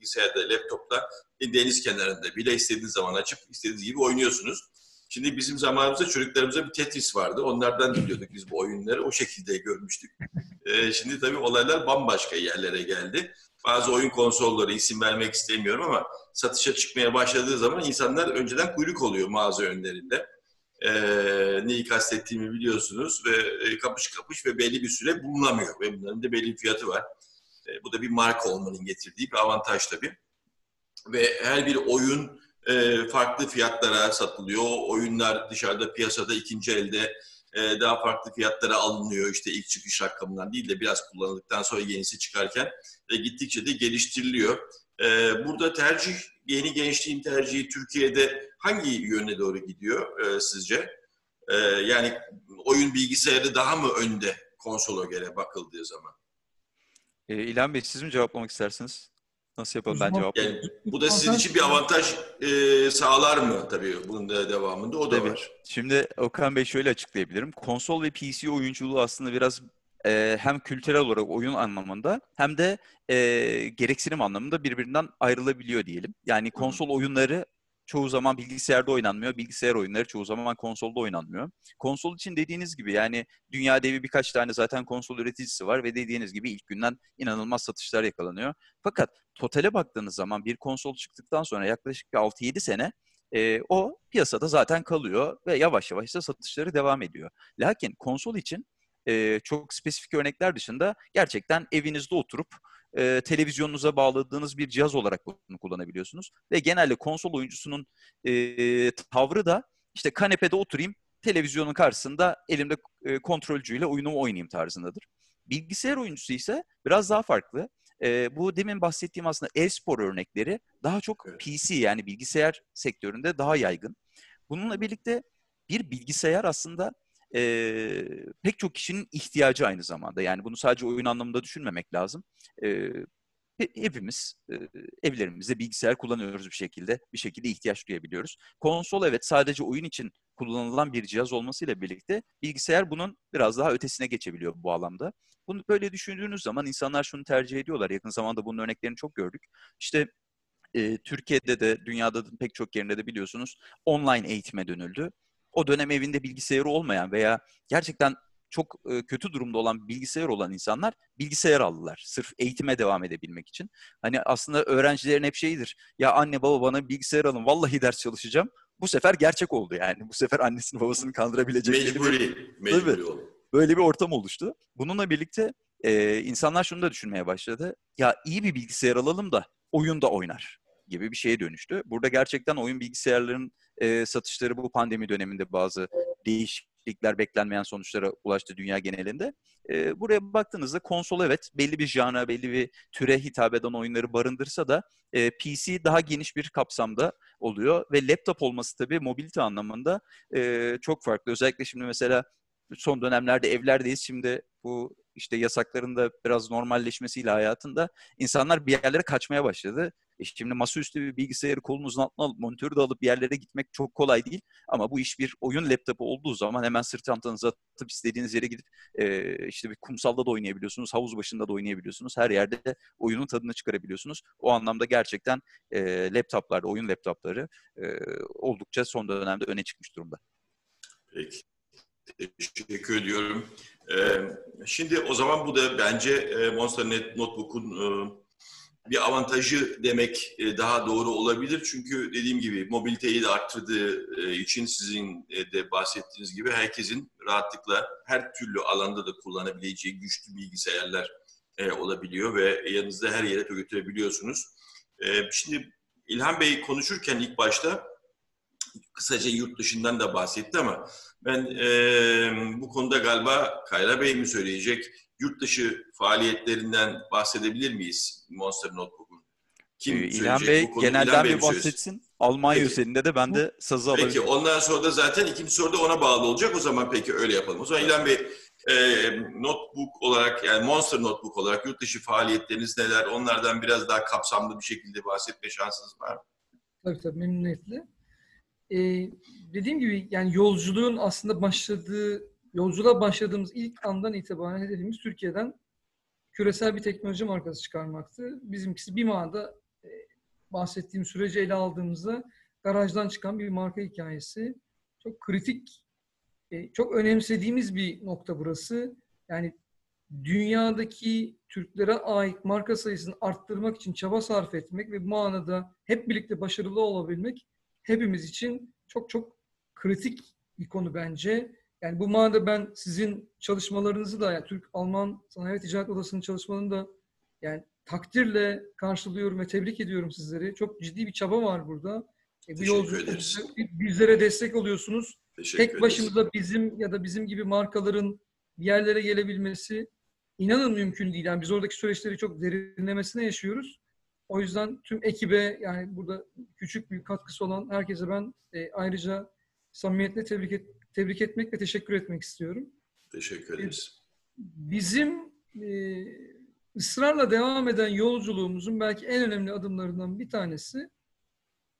Speaker 1: bilgisayarda, laptopta deniz kenarında bile istediğiniz zaman açıp istediğiniz gibi oynuyorsunuz. Şimdi bizim zamanımızda çocuklarımıza bir Tetris vardı. Onlardan biliyorduk biz bu oyunları. O şekilde görmüştük. Ee, şimdi tabii olaylar bambaşka yerlere geldi. Bazı oyun konsolları isim vermek istemiyorum ama satışa çıkmaya başladığı zaman insanlar önceden kuyruk oluyor mağaza önlerinde. Ee, neyi kastettiğimi biliyorsunuz ve e, kapış kapış ve belli bir süre bulunamıyor ve bunların da belli bir fiyatı var. E, bu da bir marka olmanın getirdiği bir avantaj tabii. Ve her bir oyun e, farklı fiyatlara satılıyor. Oyunlar dışarıda piyasada ikinci elde e, daha farklı fiyatlara alınıyor. İşte ilk çıkış rakamından değil de biraz kullanıldıktan sonra yenisi çıkarken ve gittikçe de geliştiriliyor. E, burada tercih, yeni gençliğin tercihi Türkiye'de hangi yöne doğru gidiyor e, sizce? E, yani oyun bilgisayarı daha mı önde konsola göre bakıldığı zaman?
Speaker 2: E, İlhan Bey siz mi cevaplamak istersiniz? Nasıl yapalım ben cevap
Speaker 1: yani, Bu da sizin için bir avantaj e, sağlar mı tabii bunun da devamında o da tabii. var.
Speaker 2: Şimdi Okan Bey şöyle açıklayabilirim. Konsol ve PC oyunculuğu aslında biraz e, hem kültürel olarak oyun anlamında hem de e, gereksinim anlamında birbirinden ayrılabiliyor diyelim. Yani konsol oyunları çoğu zaman bilgisayarda oynanmıyor. Bilgisayar oyunları çoğu zaman konsolda oynanmıyor. Konsol için dediğiniz gibi yani dünya devi birkaç tane zaten konsol üreticisi var ve dediğiniz gibi ilk günden inanılmaz satışlar yakalanıyor. Fakat totale baktığınız zaman bir konsol çıktıktan sonra yaklaşık 6-7 sene e, o piyasada zaten kalıyor ve yavaş yavaş da satışları devam ediyor. Lakin konsol için e, çok spesifik örnekler dışında gerçekten evinizde oturup e, televizyonunuza bağladığınız bir cihaz olarak bunu kullanabiliyorsunuz. Ve genelde konsol oyuncusunun e, tavrı da işte kanepede oturayım, televizyonun karşısında elimde e, kontrolcüyle oyunumu oynayayım tarzındadır. Bilgisayar oyuncusu ise biraz daha farklı. E, bu demin bahsettiğim aslında e-spor örnekleri daha çok PC yani bilgisayar sektöründe daha yaygın. Bununla birlikte bir bilgisayar aslında e, pek çok kişinin ihtiyacı aynı zamanda. Yani bunu sadece oyun anlamında düşünmemek lazım. E, hepimiz e, evlerimizde bilgisayar kullanıyoruz bir şekilde. Bir şekilde ihtiyaç duyabiliyoruz. Konsol evet sadece oyun için kullanılan bir cihaz olmasıyla birlikte bilgisayar bunun biraz daha ötesine geçebiliyor bu alanda. Bunu böyle düşündüğünüz zaman insanlar şunu tercih ediyorlar. Yakın zamanda bunun örneklerini çok gördük. İşte e, Türkiye'de de dünyada da pek çok yerinde de biliyorsunuz online eğitime dönüldü o dönem evinde bilgisayarı olmayan veya gerçekten çok e, kötü durumda olan bilgisayar olan insanlar bilgisayar aldılar. Sırf eğitime devam edebilmek için. Hani aslında öğrencilerin hep şeyidir. Ya anne baba bana bilgisayar alın. Vallahi ders çalışacağım. Bu sefer gerçek oldu yani. Bu sefer annesini babasını kandırabilecek.
Speaker 1: Mecburi. Mecburi oldu.
Speaker 2: Böyle bir ortam oluştu. Bununla birlikte e, insanlar şunu da düşünmeye başladı. Ya iyi bir bilgisayar alalım da oyun da oynar gibi bir şeye dönüştü. Burada gerçekten oyun bilgisayarların e, satışları bu pandemi döneminde bazı değişik ligler beklenmeyen sonuçlara ulaştı dünya genelinde. E, buraya baktığınızda konsol evet belli bir jana, belli bir türe hitap eden oyunları barındırsa da e, PC daha geniş bir kapsamda oluyor ve laptop olması tabii mobilite anlamında e, çok farklı. Özellikle şimdi mesela son dönemlerde evlerdeyiz. Şimdi bu işte yasakların da biraz normalleşmesiyle hayatında insanlar bir yerlere kaçmaya başladı. E şimdi masaüstü bir bilgisayarı kolunuzun altına alıp monitörü de alıp yerlere gitmek çok kolay değil. Ama bu iş bir oyun laptopu olduğu zaman hemen sırt çantanıza atıp istediğiniz yere gidip e, işte bir kumsalda da oynayabiliyorsunuz, havuz başında da oynayabiliyorsunuz. Her yerde oyunun tadını çıkarabiliyorsunuz. O anlamda gerçekten e, laptoplar, oyun laptopları e, oldukça son dönemde öne çıkmış durumda.
Speaker 1: Peki. Teşekkür ediyorum. Ee, şimdi o zaman bu da bence e, Monster Notebook'un e, bir avantajı demek e, daha doğru olabilir. Çünkü dediğim gibi mobiliteyi de arttırdığı e, için sizin e, de bahsettiğiniz gibi herkesin rahatlıkla her türlü alanda da kullanabileceği güçlü bilgisayarlar olabiliyor ve yanınızda her yere götürebiliyorsunuz. Şimdi İlhan Bey konuşurken ilk başta kısaca yurt dışından da bahsetti ama ben bu konuda galiba Kayra Bey mi söyleyecek? Yurt dışı faaliyetlerinden bahsedebilir miyiz Monster Notebook'un?
Speaker 2: Kim ee, İlhan Bey bu genelden bir bahsetsin. Almanya peki. üzerinde de ben de sazı alabilirim.
Speaker 1: Peki ondan sonra da zaten ikinci soru da ona bağlı olacak. O zaman peki öyle yapalım. O zaman İlhan Bey e, notebook olarak yani Monster Notebook olarak yurt dışı faaliyetleriniz neler? Onlardan biraz daha kapsamlı bir şekilde bahsetme şansınız var mı?
Speaker 3: Tabii tabii memnuniyetle. Ee, dediğim gibi yani yolculuğun aslında başladığı yolculuğa başladığımız ilk andan itibaren hedefimiz Türkiye'den küresel bir teknoloji markası çıkarmaktı. Bizimkisi bir manada e, bahsettiğim süreci ele aldığımızda garajdan çıkan bir marka hikayesi. Çok kritik, e, çok önemsediğimiz bir nokta burası. Yani dünyadaki Türklere ait marka sayısını arttırmak için çaba sarf etmek ve bu manada hep birlikte başarılı olabilmek hepimiz için çok çok kritik bir konu bence. Yani bu manada ben sizin çalışmalarınızı da yani Türk-Alman Sanayi ve Ticaret Odası'nın çalışmalarını da yani takdirle karşılıyorum ve tebrik ediyorum sizleri. Çok ciddi bir çaba var burada.
Speaker 1: E, bu yolculukta
Speaker 3: bizlere destek oluyorsunuz. Teşekkür Tek başımıza bizim ya da bizim gibi markaların bir yerlere gelebilmesi inanın mümkün değil. Yani biz oradaki süreçleri çok derinlemesine yaşıyoruz. O yüzden tüm ekibe yani burada küçük bir katkısı olan herkese ben e, ayrıca samimiyetle tebrik et, tebrik etmek ve teşekkür etmek istiyorum.
Speaker 1: Teşekkür ederiz.
Speaker 3: Bizim e, ısrarla devam eden yolculuğumuzun belki en önemli adımlarından bir tanesi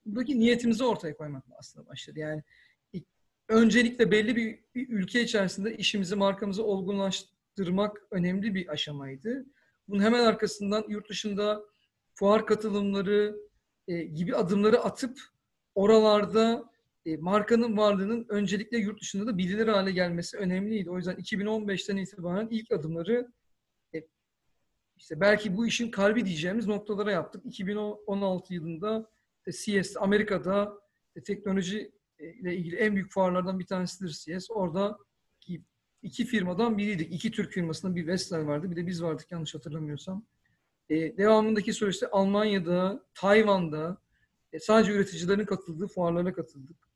Speaker 3: buradaki niyetimizi ortaya koymakla aslında başladı. Yani öncelikle belli bir, bir ülke içerisinde işimizi, markamızı olgunlaştırmak önemli bir aşamaydı. Bunun hemen arkasından yurt dışında fuar katılımları e, gibi adımları atıp oralarda e, markanın varlığının öncelikle yurt dışında da bilinir hale gelmesi önemliydi. O yüzden 2015'ten itibaren ilk adımları e, işte belki bu işin kalbi diyeceğimiz noktalara yaptık. 2016 yılında işte CS Amerika'da işte teknoloji e, ile ilgili en büyük fuarlardan bir tanesidir CS. Orada iki firmadan biriydik. İki Türk firmasında bir Vestel vardı. Bir de biz vardık yanlış hatırlamıyorsam. Devamındaki süreçte Almanya'da, Tayvan'da e, sadece üreticilerin katıldığı fuarlara katıldık.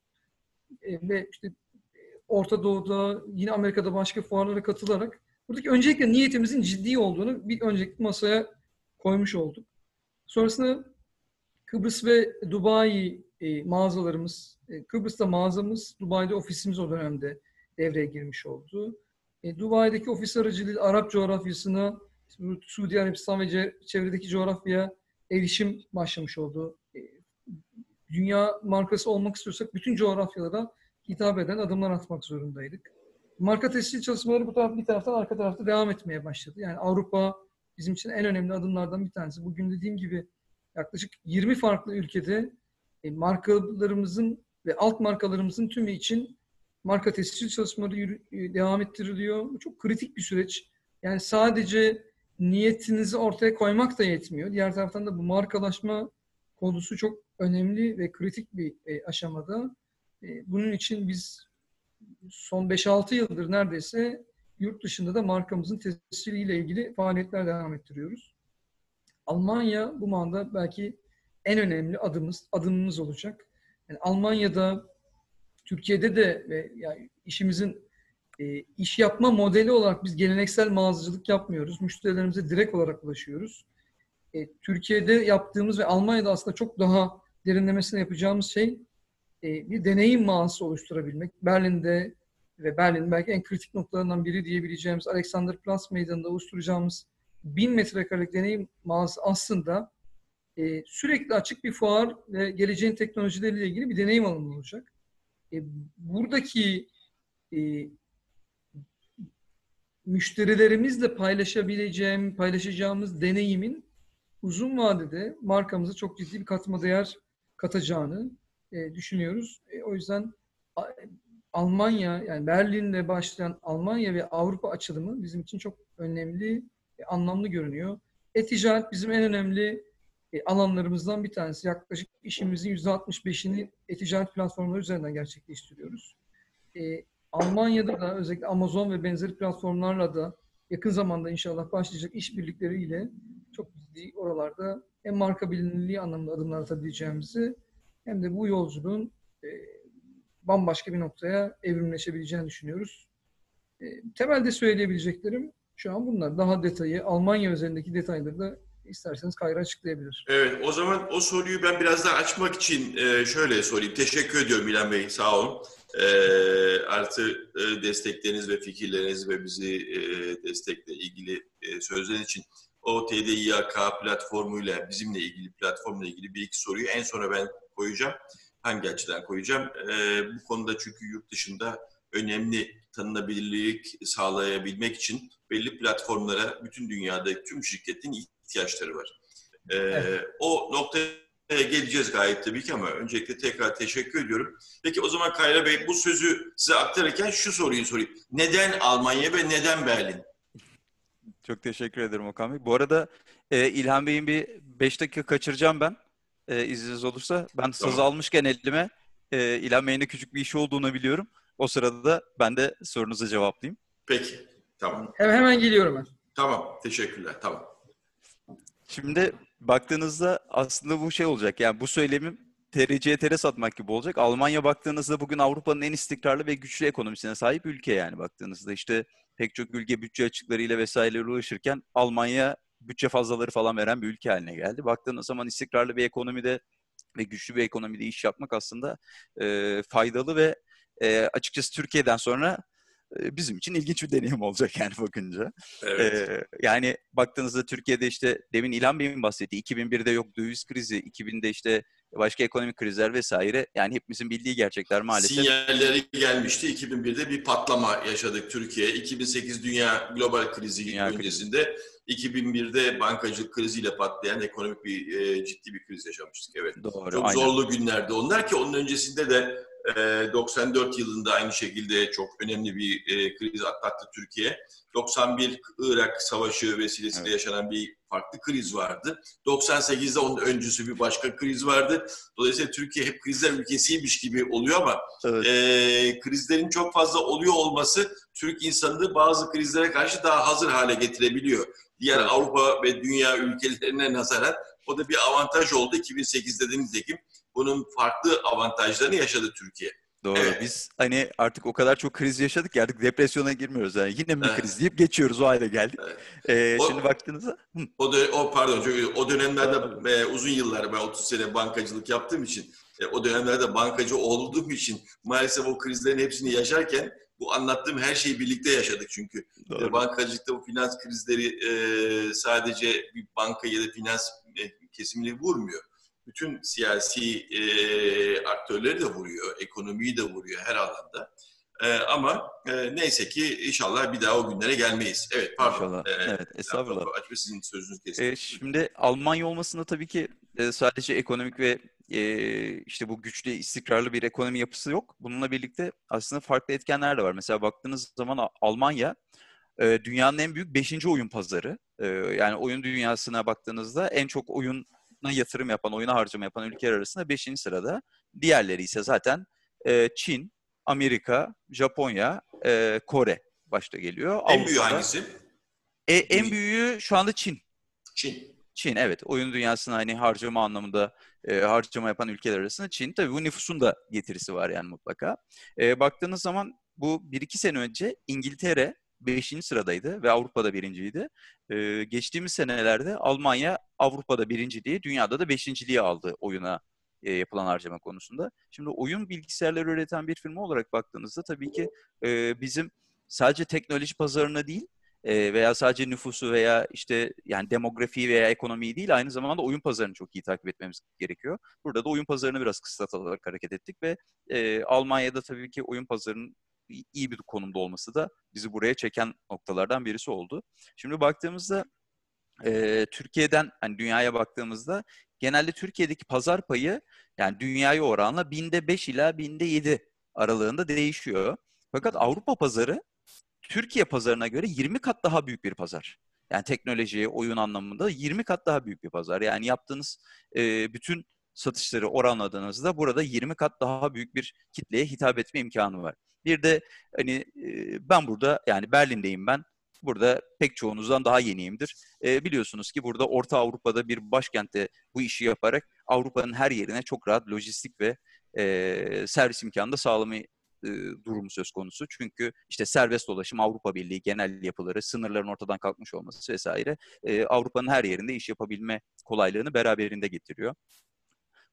Speaker 3: E, ve işte e, Orta Doğu'da yine Amerika'da başka fuarlara katılarak buradaki öncelikle niyetimizin ciddi olduğunu bir önceki masaya koymuş olduk. Sonrasında Kıbrıs ve Dubai e, mağazalarımız, Kıbrıs'ta mağazamız, Dubai'de ofisimiz o dönemde devreye girmiş oldu. Dubai'deki ofis aracılığı Arap coğrafyasına, Suudi Arabistan ve çevredeki coğrafyaya erişim başlamış oldu. Dünya markası olmak istiyorsak bütün coğrafyalara hitap eden adımlar atmak zorundaydık. Marka tescil çalışmaları bu taraf bir taraftan arka tarafta devam etmeye başladı. Yani Avrupa bizim için en önemli adımlardan bir tanesi. Bugün dediğim gibi yaklaşık 20 farklı ülkede e, markalarımızın ve alt markalarımızın tümü için marka tescil çalışmaları e, devam ettiriliyor. Bu çok kritik bir süreç. Yani sadece niyetinizi ortaya koymak da yetmiyor. Diğer taraftan da bu markalaşma konusu çok önemli ve kritik bir e, aşamada. E, bunun için biz son 5-6 yıldır neredeyse yurt dışında da markamızın tesciliyle ilgili faaliyetler devam ettiriyoruz. Almanya bu manda belki en önemli adımız adımımız olacak. Yani Almanya'da Türkiye'de de ve yani işimizin e, iş yapma modeli olarak biz geleneksel mağazacılık yapmıyoruz. Müşterilerimize direkt olarak ulaşıyoruz. E, Türkiye'de yaptığımız ve Almanya'da aslında çok daha derinlemesine yapacağımız şey e, bir deneyim mağazası oluşturabilmek. Berlin'de ve Berlin belki en kritik noktalarından biri diyebileceğimiz Alexanderplatz meydanında oluşturacağımız bin metrekarelik deneyim mağazası aslında e, sürekli açık bir fuar ve geleceğin teknolojileriyle ilgili bir deneyim alanı olacak. E, buradaki e, müşterilerimizle paylaşabileceğim, paylaşacağımız deneyimin uzun vadede markamıza çok ciddi bir katma değer katacağını e, düşünüyoruz. E, o yüzden Almanya yani Berlin'le başlayan Almanya ve Avrupa açılımı bizim için çok önemli ve anlamlı görünüyor. E-ticaret bizim en önemli e, alanlarımızdan bir tanesi. Yaklaşık işimizin %65'ini e-ticaret platformları üzerinden gerçekleştiriyoruz. E, Almanya'da da özellikle Amazon ve benzeri platformlarla da yakın zamanda inşallah başlayacak işbirlikleriyle çok ciddi oralarda hem marka bilinirliği anlamında adımlar atabileceğimizi hem de bu yolculuğun e, bambaşka bir noktaya evrimleşebileceğini düşünüyoruz. E, temelde söyleyebileceklerim şu an bunlar. Daha detayı, Almanya üzerindeki detayları da isterseniz Kayra açıklayabilir.
Speaker 1: Evet, o zaman o soruyu ben biraz daha açmak için e, şöyle sorayım. Teşekkür ediyorum İlhan Bey, sağ olun. E, artı e, destekleriniz ve fikirleriniz ve bizi e, destekle ilgili e, sözler için o TDİAK platformuyla, bizimle ilgili platformla ilgili bir iki soruyu en sonra ben koyacağım. Hangi açıdan koyacağım? E, bu konuda çünkü yurt dışında önemli tanınabilirlik sağlayabilmek için belli platformlara bütün dünyada tüm şirketin ihtiyaçları var. E, evet. O noktaya geleceğiz gayet tabii ki ama öncelikle tekrar teşekkür ediyorum. Peki o zaman Kayra Bey bu sözü size aktarırken şu soruyu sorayım. Neden Almanya ve neden Berlin?
Speaker 2: Çok teşekkür ederim Okan Bey. Bu arada e, İlhan Bey'in bir 5 dakika kaçıracağım ben e, izniniz olursa. Ben saz tamam. almışken elime e, İlhan Bey'in de küçük bir işi olduğunu biliyorum. O sırada da ben de sorunuza cevaplayayım.
Speaker 1: Peki, tamam.
Speaker 3: Hemen, hemen geliyorum ben.
Speaker 1: Tamam, teşekkürler, tamam.
Speaker 2: Şimdi baktığınızda aslında bu şey olacak. Yani bu söylemim TRC'ye tere satmak gibi olacak. Almanya baktığınızda bugün Avrupa'nın en istikrarlı ve güçlü ekonomisine sahip ülke yani baktığınızda. işte pek çok ülke bütçe açıklarıyla vesaireyle uğraşırken Almanya bütçe fazlaları falan veren bir ülke haline geldi. Baktığınız zaman istikrarlı bir ekonomide ve güçlü bir ekonomide iş yapmak aslında e, faydalı ve e, açıkçası Türkiye'den sonra bizim için ilginç bir deneyim olacak yani bakınca. Evet. Ee, yani baktığınızda Türkiye'de işte demin İlhan Bey'in bahsettiği 2001'de yok döviz krizi, 2000'de işte başka ekonomik krizler vesaire yani hepimizin bildiği gerçekler maalesef.
Speaker 1: Sinyalleri gelmişti. 2001'de bir patlama yaşadık Türkiye. 2008 dünya global krizi dünya öncesinde krizi. 2001'de bankacılık kriziyle patlayan ekonomik bir e, ciddi bir kriz yaşamıştık. Evet. Doğru. Çok aynen. zorlu günlerdi onlar ki onun öncesinde de 94 yılında aynı şekilde çok önemli bir e, kriz atlattı Türkiye. 91 Irak Savaşı vesilesiyle evet. yaşanan bir farklı kriz vardı. 98'de onun öncüsü bir başka kriz vardı. Dolayısıyla Türkiye hep krizler ülkesiymiş gibi oluyor ama evet. e, krizlerin çok fazla oluyor olması Türk insanını bazı krizlere karşı daha hazır hale getirebiliyor. Diğer evet. Avrupa ve dünya ülkelerine nazaran o da bir avantaj oldu. 2008'de de nitekim bunun farklı avantajlarını yaşadı Türkiye.
Speaker 2: Doğru. Evet. Biz hani artık o kadar çok kriz yaşadık ki artık depresyona girmiyoruz. Yani yine mi evet. kriz deyip geçiyoruz o hale geldik. Evet. Ee, o, şimdi baktığınızda...
Speaker 1: O, dö- o pardon çünkü o dönemlerde e, uzun yıllar ben 30 sene bankacılık yaptığım için e, o dönemlerde bankacı olduğum için maalesef o krizlerin hepsini yaşarken bu anlattığım her şeyi birlikte yaşadık çünkü. Doğru. Bankacılıkta bu finans krizleri e, sadece bir banka ya da finans e, kesimini vurmuyor bütün siyasi e, aktörleri de vuruyor, ekonomiyi de vuruyor her alanda. E, ama e, neyse ki inşallah bir daha o günlere gelmeyiz. Evet pardon. İnşallah.
Speaker 2: E, evet estağfurullah.
Speaker 1: Açma sizin sözünüz kesin. E,
Speaker 2: şimdi Almanya olmasında tabii ki e, sadece ekonomik ve e, işte bu güçlü, istikrarlı bir ekonomi yapısı yok. Bununla birlikte aslında farklı etkenler de var. Mesela baktığınız zaman Almanya e, dünyanın en büyük beşinci oyun pazarı. E, yani oyun dünyasına baktığınızda en çok oyun yatırım yapan, oyuna harcama yapan ülkeler arasında 5. sırada. Diğerleri ise zaten e, Çin, Amerika, Japonya, e, Kore başta geliyor.
Speaker 1: En büyüğü hangisi?
Speaker 2: E, en büyüğü şu anda Çin.
Speaker 1: Çin.
Speaker 2: Çin evet. Oyun dünyasına hani harcama anlamında e, harcama yapan ülkeler arasında Çin. Tabii bu nüfusun da getirisi var yani mutlaka. E, baktığınız zaman bu bir iki sene önce İngiltere 5. sıradaydı ve Avrupa'da birinciydi. Ee, geçtiğimiz senelerde Almanya Avrupa'da birinciliği, dünyada da beşinciliği aldı oyuna e, yapılan harcama konusunda. Şimdi oyun bilgisayarları üreten bir firma olarak baktığınızda tabii ki e, bizim sadece teknoloji pazarına değil e, veya sadece nüfusu veya işte yani demografiyi veya ekonomiyi değil aynı zamanda oyun pazarını çok iyi takip etmemiz gerekiyor. Burada da oyun pazarını biraz kısıtlatarak hareket ettik ve e, Almanya'da tabii ki oyun pazarının iyi bir konumda olması da bizi buraya çeken noktalardan birisi oldu. Şimdi baktığımızda e, Türkiye'den hani dünyaya baktığımızda genelde Türkiye'deki pazar payı yani dünyaya oranla binde 5 ila binde 7 aralığında değişiyor. Fakat Avrupa pazarı Türkiye pazarına göre 20 kat daha büyük bir pazar. Yani teknoloji, oyun anlamında 20 kat daha büyük bir pazar. Yani yaptığınız e, bütün satışları oranladığınızda burada 20 kat daha büyük bir kitleye hitap etme imkanı var. Bir de hani e, ben burada yani Berlin'deyim ben. Burada pek çoğunuzdan daha yeniyimdir. E, biliyorsunuz ki burada Orta Avrupa'da bir başkentte bu işi yaparak Avrupa'nın her yerine çok rahat lojistik ve e, servis imkanı da sağlamayı e, durumu söz konusu. Çünkü işte serbest dolaşım, Avrupa Birliği genel yapıları, sınırların ortadan kalkmış olması vesaire e, Avrupa'nın her yerinde iş yapabilme kolaylığını beraberinde getiriyor.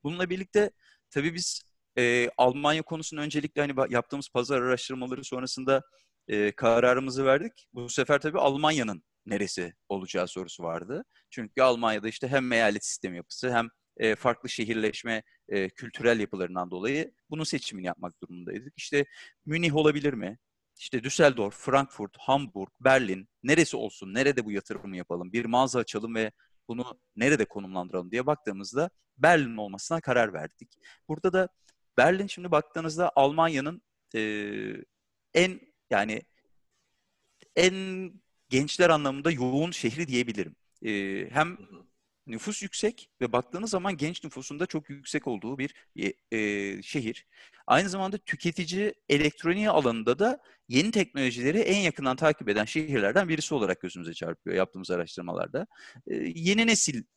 Speaker 2: Bununla birlikte tabii biz e, Almanya konusunu öncelikle hani yaptığımız pazar araştırmaları sonrasında e, kararımızı verdik. Bu sefer tabii Almanya'nın neresi olacağı sorusu vardı. Çünkü Almanya'da işte hem eyalet sistemi yapısı hem e, farklı şehirleşme e, kültürel yapılarından dolayı bunun seçimini yapmak durumundaydık. İşte Münih olabilir mi? İşte Düsseldorf, Frankfurt, Hamburg, Berlin neresi olsun, nerede bu yatırımı yapalım, bir mağaza açalım ve bunu nerede konumlandıralım diye baktığımızda Berlin olmasına karar verdik. Burada da Berlin şimdi baktığınızda Almanya'nın e, en yani en gençler anlamında yoğun şehri diyebilirim. E, hem nüfus yüksek ve baktığınız zaman genç nüfusunda çok yüksek olduğu bir e, e, şehir. Aynı zamanda tüketici elektroniği alanında da yeni teknolojileri en yakından takip eden şehirlerden birisi olarak gözümüze çarpıyor yaptığımız araştırmalarda. E, yeni neslin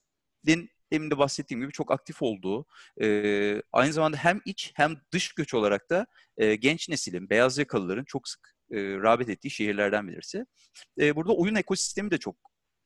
Speaker 2: demin de bahsettiğim gibi çok aktif olduğu, e, aynı zamanda hem iç hem dış göç olarak da e, genç neslin, beyaz yakalıların çok sık e, rağbet ettiği şehirlerden birisi. E, burada oyun ekosistemi de çok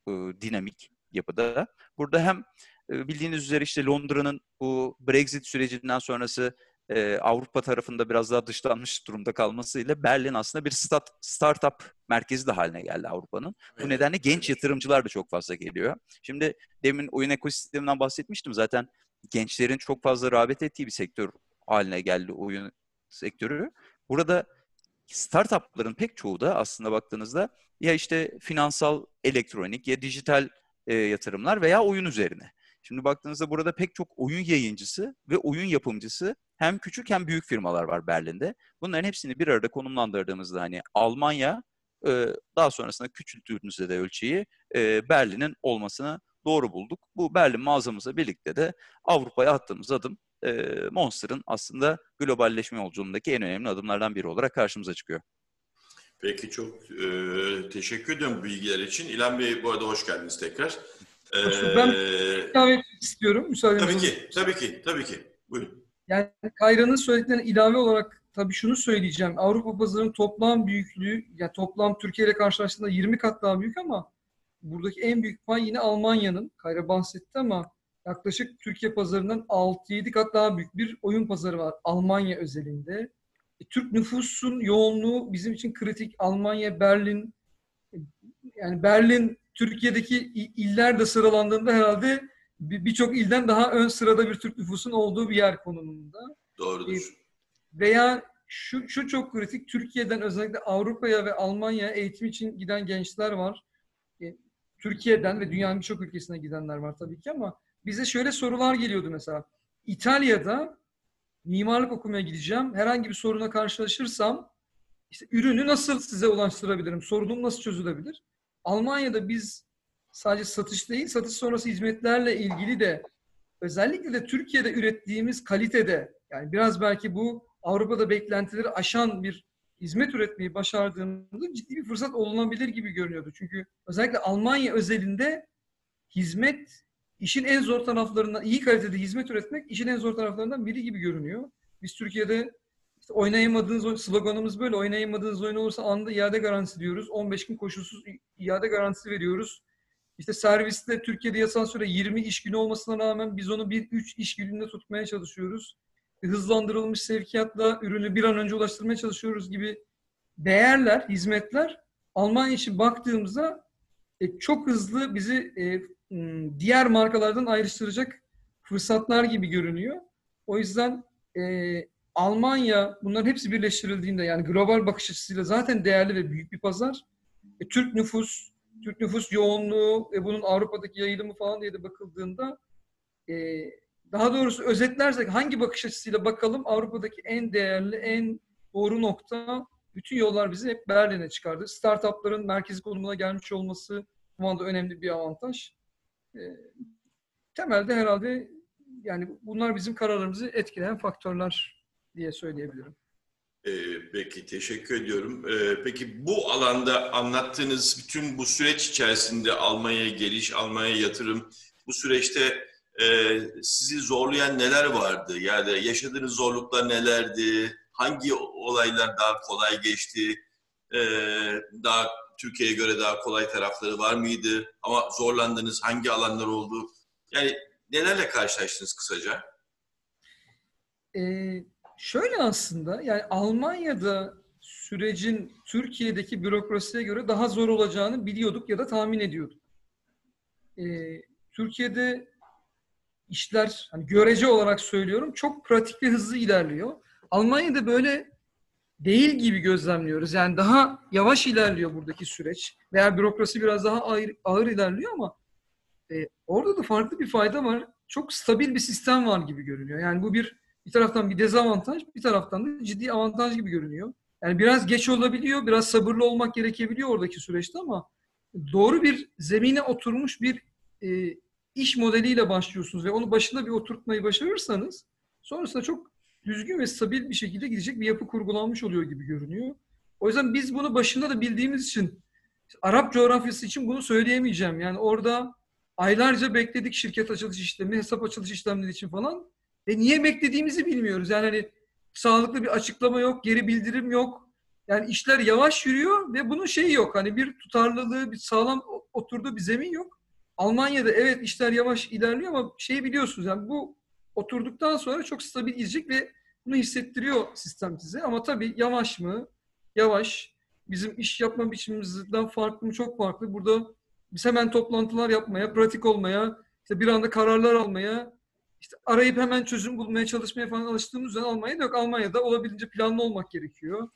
Speaker 2: e, dinamik yapıda. Burada hem bildiğiniz üzere işte Londra'nın bu Brexit sürecinden sonrası e, Avrupa tarafında biraz daha dışlanmış durumda kalmasıyla Berlin aslında bir start, startup merkezi de haline geldi Avrupa'nın. Evet. Bu nedenle genç yatırımcılar da çok fazla geliyor. Şimdi demin oyun ekosisteminden bahsetmiştim zaten gençlerin çok fazla rağbet ettiği bir sektör haline geldi oyun sektörü. Burada startupların pek çoğu da aslında baktığınızda ya işte finansal elektronik ya dijital e, yatırımlar veya oyun üzerine. Şimdi baktığınızda burada pek çok oyun yayıncısı ve oyun yapımcısı hem küçük hem büyük firmalar var Berlin'de. Bunların hepsini bir arada konumlandırdığımızda hani Almanya e, daha sonrasında küçülttüğümüzde de ölçeği e, Berlin'in olmasını doğru bulduk. Bu Berlin mağazamızla birlikte de Avrupa'ya attığımız adım e, Monster'ın aslında globalleşme yolculuğundaki en önemli adımlardan biri olarak karşımıza çıkıyor.
Speaker 1: Peki çok e, teşekkür ediyorum bu bilgiler için. İlhan Bey bu arada hoş geldiniz tekrar.
Speaker 3: Ee, ben ilave istiyorum müsaadenizle.
Speaker 1: Tabii ki, tabii ki, tabii ki. Buyurun.
Speaker 3: Yani Kayra'nın söylediklerine ilave olarak tabii şunu söyleyeceğim. Avrupa pazarının toplam büyüklüğü, yani toplam Türkiye ile karşılaştığında 20 kat daha büyük ama buradaki en büyük pay yine Almanya'nın. Kayra bahsetti ama yaklaşık Türkiye pazarından 6-7 kat daha büyük bir oyun pazarı var Almanya özelinde. E, Türk nüfusun yoğunluğu bizim için kritik. Almanya, Berlin, yani Berlin Türkiye'deki iller de sıralandığında herhalde birçok ilden daha ön sırada bir Türk nüfusun olduğu bir yer konumunda.
Speaker 1: Doğrudur.
Speaker 3: Veya şu, şu çok kritik, Türkiye'den özellikle Avrupa'ya ve Almanya'ya eğitim için giden gençler var. E, Türkiye'den ve dünyanın birçok ülkesine gidenler var tabii ki ama bize şöyle sorular geliyordu mesela. İtalya'da mimarlık okumaya gideceğim. Herhangi bir soruna karşılaşırsam işte ürünü nasıl size ulaştırabilirim? Sorunum nasıl çözülebilir? Almanya'da biz sadece satış değil, satış sonrası hizmetlerle ilgili de özellikle de Türkiye'de ürettiğimiz kalitede yani biraz belki bu Avrupa'da beklentileri aşan bir hizmet üretmeyi başardığımızda ciddi bir fırsat olunabilir gibi görünüyordu. Çünkü özellikle Almanya özelinde hizmet işin en zor taraflarından, iyi kalitede hizmet üretmek işin en zor taraflarından biri gibi görünüyor. Biz Türkiye'de İşte oynayamadığınız sloganımız böyle. Oynayamadığınız oyun olursa anında iade garantisi diyoruz. 15 gün koşulsuz iade garantisi veriyoruz. İşte serviste Türkiye'de yasal süre 20 iş günü olmasına rağmen biz onu bir 3 iş gününde tutmaya çalışıyoruz. Hızlandırılmış sevkiyatla ürünü bir an önce ulaştırmaya çalışıyoruz gibi değerler, hizmetler Almanya için baktığımızda e, çok hızlı bizi e, diğer markalardan ayrıştıracak fırsatlar gibi görünüyor. O yüzden e, Almanya bunların hepsi birleştirildiğinde yani global bakış açısıyla zaten değerli ve büyük bir pazar. E, Türk nüfus, Türk nüfus yoğunluğu ve bunun Avrupa'daki yayılımı falan diye de bakıldığında e, daha doğrusu özetlersek hangi bakış açısıyla bakalım Avrupa'daki en değerli, en doğru nokta bütün yollar bizi hep Berlin'e çıkardı. Startupların merkezi konumuna gelmiş olması bu anda önemli bir avantaj. E, temelde herhalde yani bunlar bizim kararlarımızı etkileyen faktörler diye söyleyebilirim.
Speaker 1: Ee, peki teşekkür ediyorum. Ee, peki bu alanda anlattığınız bütün bu süreç içerisinde Almanya'ya geliş, Almanya'ya yatırım, bu süreçte e, sizi zorlayan neler vardı? Yani yaşadığınız zorluklar nelerdi? Hangi olaylar daha kolay geçti? Ee, daha Türkiye'ye göre daha kolay tarafları var mıydı? Ama zorlandığınız hangi alanlar oldu? Yani nelerle karşılaştınız kısaca?
Speaker 3: Ee, şöyle aslında yani Almanya'da sürecin Türkiye'deki bürokrasiye göre daha zor olacağını biliyorduk ya da tahmin ediyorduk. Ee, Türkiye'de işler hani görece olarak söylüyorum çok pratik ve hızlı ilerliyor. Almanya'da böyle değil gibi gözlemliyoruz. Yani daha yavaş ilerliyor buradaki süreç veya bürokrasi biraz daha ağır, ağır ilerliyor ama e, orada da farklı bir fayda var. Çok stabil bir sistem var gibi görünüyor. Yani bu bir bir taraftan bir dezavantaj, bir taraftan da ciddi avantaj gibi görünüyor. Yani biraz geç olabiliyor, biraz sabırlı olmak gerekebiliyor oradaki süreçte ama doğru bir zemine oturmuş bir e, iş modeliyle başlıyorsunuz ve onu başında bir oturtmayı başarırsanız sonrasında çok düzgün ve stabil bir şekilde gidecek bir yapı kurgulanmış oluyor gibi görünüyor. O yüzden biz bunu başında da bildiğimiz için Arap coğrafyası için bunu söyleyemeyeceğim. Yani orada aylarca bekledik şirket açılış işlemi, hesap açılış işlemleri için falan. Ve niye beklediğimizi bilmiyoruz. Yani hani sağlıklı bir açıklama yok, geri bildirim yok. Yani işler yavaş yürüyor ve bunun şeyi yok. Hani bir tutarlılığı, bir sağlam oturduğu bir zemin yok. Almanya'da evet işler yavaş ilerliyor ama şeyi biliyorsunuz yani bu oturduktan sonra çok stabil gidecek ve bunu hissettiriyor sistem size. Ama tabii yavaş mı? Yavaş. Bizim iş yapma biçimimizden farklı mı? Çok farklı. Burada biz hemen toplantılar yapmaya, pratik olmaya, işte bir anda kararlar almaya, işte arayıp hemen çözüm bulmaya çalışmaya falan alıştığımız üzere Almanya'da yok. Almanya'da olabildiğince planlı olmak gerekiyor.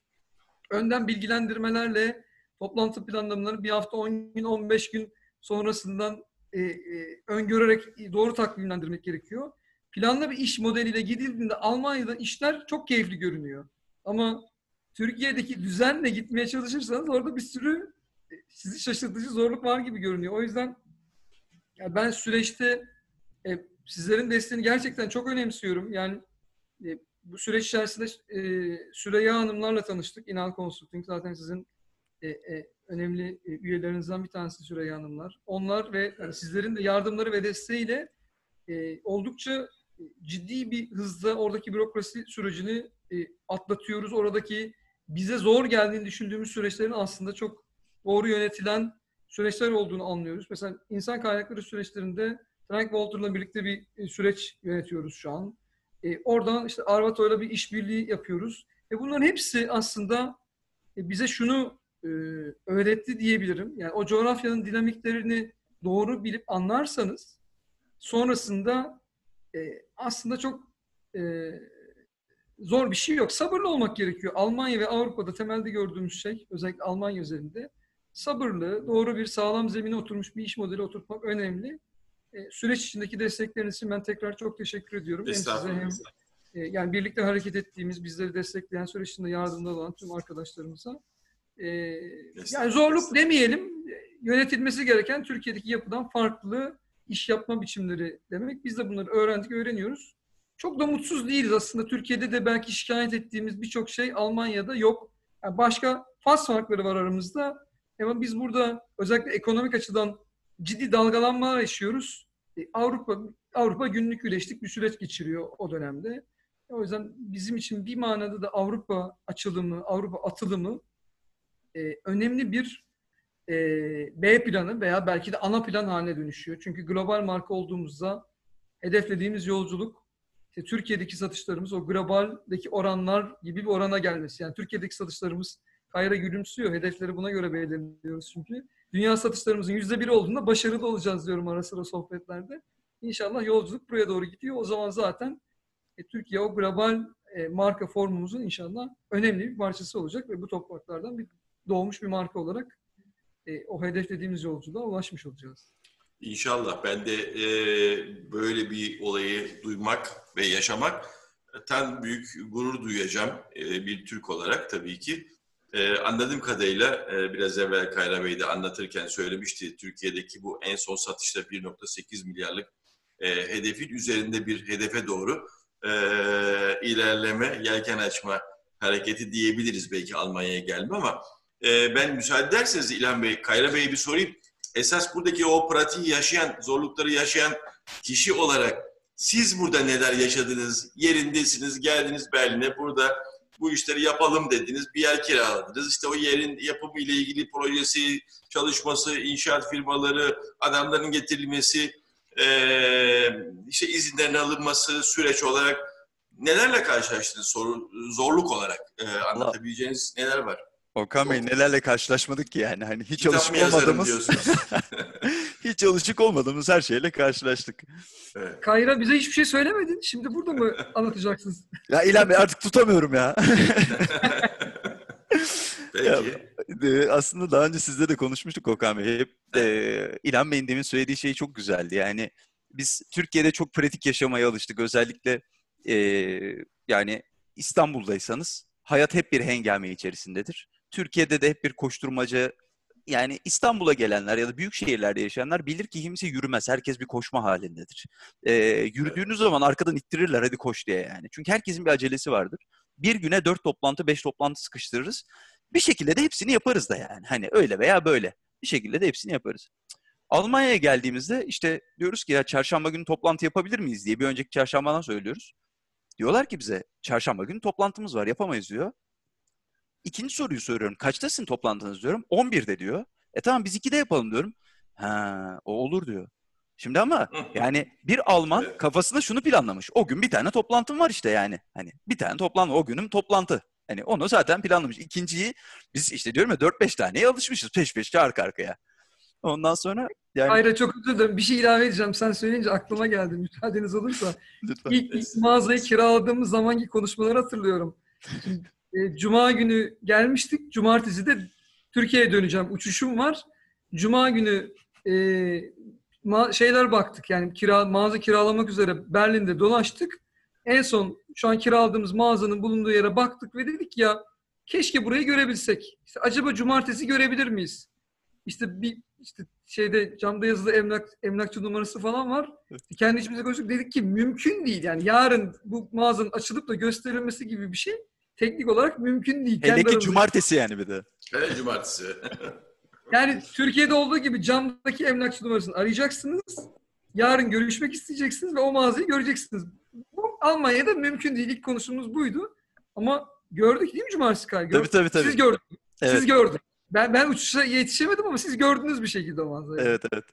Speaker 3: Önden bilgilendirmelerle toplantı planlamaları bir hafta 10 gün 15 gün sonrasından e, e, öngörerek doğru takvimlendirmek gerekiyor. Planlı bir iş modeliyle gidildiğinde Almanya'da işler çok keyifli görünüyor. Ama Türkiye'deki düzenle gitmeye çalışırsanız orada bir sürü sizi şaşırtıcı zorluk var gibi görünüyor. O yüzden yani ben süreçte e, sizlerin desteğini gerçekten çok önemsiyorum. Yani e, bu süreç içerisinde e, Süreyya Hanımlarla tanıştık. İnal Consulting zaten sizin e, e, önemli e, üyelerinizden bir tanesi Süreyya Hanımlar. Onlar ve yani sizlerin de yardımları ve desteğiyle e, oldukça ciddi bir hızla oradaki bürokrasi sürecini e, atlatıyoruz. Oradaki bize zor geldiğini düşündüğümüz süreçlerin aslında çok doğru yönetilen süreçler olduğunu anlıyoruz. Mesela insan kaynakları süreçlerinde Frank Walter'la birlikte bir e, süreç yönetiyoruz şu an. E, oradan işte Arvato'yla bir işbirliği yapıyoruz. E, bunların hepsi aslında e, bize şunu e, öğretti diyebilirim. Yani o coğrafyanın dinamiklerini doğru bilip anlarsanız sonrasında e, aslında çok e, zor bir şey yok. Sabırlı olmak gerekiyor. Almanya ve Avrupa'da temelde gördüğümüz şey, özellikle Almanya üzerinde sabırlı, doğru bir sağlam zemine oturmuş bir iş modeli oturtmak önemli. E, süreç içindeki destekleriniz için ben tekrar çok teşekkür ediyorum. Hem size hem e, yani birlikte hareket ettiğimiz, bizleri destekleyen süreç içinde yardımda olan tüm arkadaşlarımıza. E, yani zorluk demeyelim, yönetilmesi gereken Türkiye'deki yapıdan farklı iş yapma biçimleri demek. Biz de bunları öğrendik, öğreniyoruz. Çok da mutsuz değiliz aslında. Türkiye'de de belki şikayet ettiğimiz birçok şey Almanya'da yok. Yani başka faz farkları var aramızda. Ama biz burada özellikle ekonomik açıdan ciddi dalgalanmalar yaşıyoruz. Avrupa Avrupa günlük güleştik bir süreç geçiriyor o dönemde. O yüzden bizim için bir manada da Avrupa açılımı, Avrupa atılımı e, önemli bir e, B planı veya belki de ana plan haline dönüşüyor. Çünkü global marka olduğumuzda hedeflediğimiz yolculuk işte Türkiye'deki satışlarımız o globaldeki oranlar gibi bir orana gelmesi. Yani Türkiye'deki satışlarımız Kayra gülümsüyor. Hedefleri buna göre belirliyoruz çünkü. Dünya satışlarımızın yüzde bir olduğunda başarılı olacağız diyorum ara sıra sohbetlerde. İnşallah yolculuk buraya doğru gidiyor. O zaman zaten e, Türkiye o global e, marka formumuzun inşallah önemli bir parçası olacak ve bu topraklardan bir doğmuş bir marka olarak e, o hedeflediğimiz yolculuğa ulaşmış olacağız.
Speaker 1: İnşallah ben de e, böyle bir olayı duymak ve yaşamak tan büyük gurur duyacağım e, bir Türk olarak tabii ki. E, anladığım kadarıyla e, biraz evvel Kayra Bey de anlatırken söylemişti. Türkiye'deki bu en son satışta 1.8 milyarlık e, hedefin üzerinde bir hedefe doğru e, ilerleme, yelken açma hareketi diyebiliriz belki Almanya'ya gelme ama e, ben müsaade ederseniz İlhan Bey, Kayra Bey'e bir sorayım. Esas buradaki o pratiği yaşayan, zorlukları yaşayan kişi olarak siz burada neler yaşadınız? Yerindesiniz, geldiniz Berlin'e, burada bu işleri yapalım dediniz, bir yer kiraladınız. İşte o yerin yapımı ile ilgili projesi, çalışması, inşaat firmaları, adamların getirilmesi, işte izinlerin alınması, süreç olarak nelerle karşılaştınız soru, zorluk olarak anlatabileceğiniz neler var?
Speaker 2: Okan Bey nelerle karşılaşmadık ki yani hani hiç Kitap alışık olmadığımız hiç alışık olmadığımız her şeyle karşılaştık.
Speaker 3: Evet. Kayra bize hiçbir şey söylemedin. Şimdi burada mı anlatacaksınız?
Speaker 2: ya İlhan Bey artık tutamıyorum ya.
Speaker 1: Peki. Ya,
Speaker 2: e, aslında daha önce sizle de konuşmuştuk Okan Bey. Hep e, İlhan Bey'in demin söylediği şey çok güzeldi. Yani biz Türkiye'de çok pratik yaşamaya alıştık. Özellikle e, yani İstanbul'daysanız hayat hep bir hengame içerisindedir. Türkiye'de de hep bir koşturmaca yani İstanbul'a gelenler ya da büyük şehirlerde yaşayanlar bilir ki kimse yürümez. Herkes bir koşma halindedir. Ee, yürüdüğünüz zaman arkadan ittirirler hadi koş diye yani. Çünkü herkesin bir acelesi vardır. Bir güne dört toplantı, beş toplantı sıkıştırırız. Bir şekilde de hepsini yaparız da yani. Hani öyle veya böyle. Bir şekilde de hepsini yaparız. Almanya'ya geldiğimizde işte diyoruz ki ya çarşamba günü toplantı yapabilir miyiz diye bir önceki çarşambadan söylüyoruz. Diyorlar ki bize çarşamba günü toplantımız var yapamayız diyor. İkinci soruyu soruyorum. Kaçtasın toplantınız diyorum. 11'de diyor. E tamam biz 2'de yapalım diyorum. Ha, o olur diyor. Şimdi ama yani bir Alman kafasında şunu planlamış. O gün bir tane toplantım var işte yani. Hani bir tane toplantı o günüm toplantı. Hani onu zaten planlamış. İkinciyi biz işte diyorum ya 4-5 taneye alışmışız peş peşe arka arkaya. Ondan sonra
Speaker 3: yani... Hayır çok özür dilerim. Bir şey ilave edeceğim. Sen söyleyince aklıma geldi. Müsaadeniz olursa. Lütfen. İlk, ilk mağazayı kiraladığımız zamanki konuşmaları hatırlıyorum. Şimdi e, Cuma günü gelmiştik. Cumartesi de Türkiye'ye döneceğim. Uçuşum var. Cuma günü e, ma- şeyler baktık. Yani kira mağaza kiralamak üzere Berlin'de dolaştık. En son şu an kiraladığımız mağazanın bulunduğu yere baktık ve dedik ya keşke burayı görebilsek. İşte acaba cumartesi görebilir miyiz? İşte bir işte şeyde camda yazılı emlak emlakçı numarası falan var. Kendi içimize konuştuk dedik ki mümkün değil yani yarın bu mağazanın açılıp da gösterilmesi gibi bir şey teknik olarak mümkün değil.
Speaker 2: Hele ki cumartesi yani bir de.
Speaker 1: Evet cumartesi.
Speaker 3: yani Türkiye'de olduğu gibi camdaki emlakçı numarasını arayacaksınız. Yarın görüşmek isteyeceksiniz ve o mağazayı göreceksiniz. Bu Almanya'da mümkün değil. İlk konuştuğumuz buydu. Ama gördük değil mi cumartesi kay?
Speaker 2: Tabii tabii tabii.
Speaker 3: Siz gördünüz. Evet. Siz gördünüz. Ben ben uçuşa yetişemedim ama siz gördünüz bir şekilde o mağazayı.
Speaker 2: Evet evet.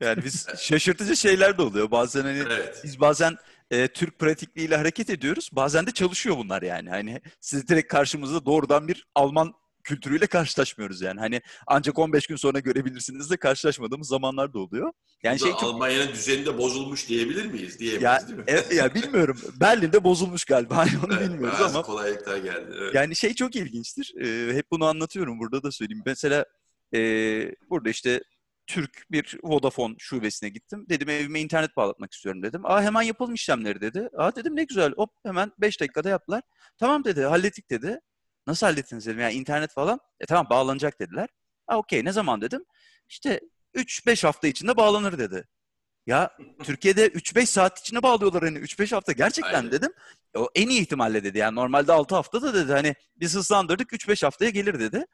Speaker 2: Yani biz şaşırtıcı şeyler de oluyor. Bazen hani evet. biz bazen e, Türk pratikliğiyle hareket ediyoruz. Bazen de çalışıyor bunlar yani. Hani siz direkt karşımızda doğrudan bir Alman kültürüyle karşılaşmıyoruz yani. Hani ancak 15 gün sonra görebilirsiniz de karşılaşmadığımız zamanlar da oluyor.
Speaker 1: Yani şey çok... Almanya'nın düzeni de bozulmuş diyebilir miyiz? Diyemeyiz
Speaker 2: ya,
Speaker 1: değil mi?
Speaker 2: E, ya bilmiyorum. Berlin'de bozulmuş galiba. Hani onu evet, bilmiyoruz ama.
Speaker 1: kolaylıklar geldi. Evet.
Speaker 2: Yani şey çok ilginçtir. Ee, hep bunu anlatıyorum. Burada da söyleyeyim. Mesela e, burada işte Türk bir Vodafone şubesine gittim. Dedim evime internet bağlatmak istiyorum dedim. Aa hemen yapalım işlemleri dedi. Aa dedim ne güzel. Hop hemen 5 dakikada yaptılar. Tamam dedi hallettik dedi. Nasıl hallettiniz dedim. Yani internet falan. E tamam bağlanacak dediler. Aa okey ne zaman dedim. İşte 3-5 hafta içinde bağlanır dedi. Ya Türkiye'de 3-5 saat içinde bağlıyorlar hani 3-5 hafta gerçekten Aynen. dedim. O en iyi ihtimalle dedi. Yani normalde 6 haftada dedi hani biz hızlandırdık 3-5 haftaya gelir dedi.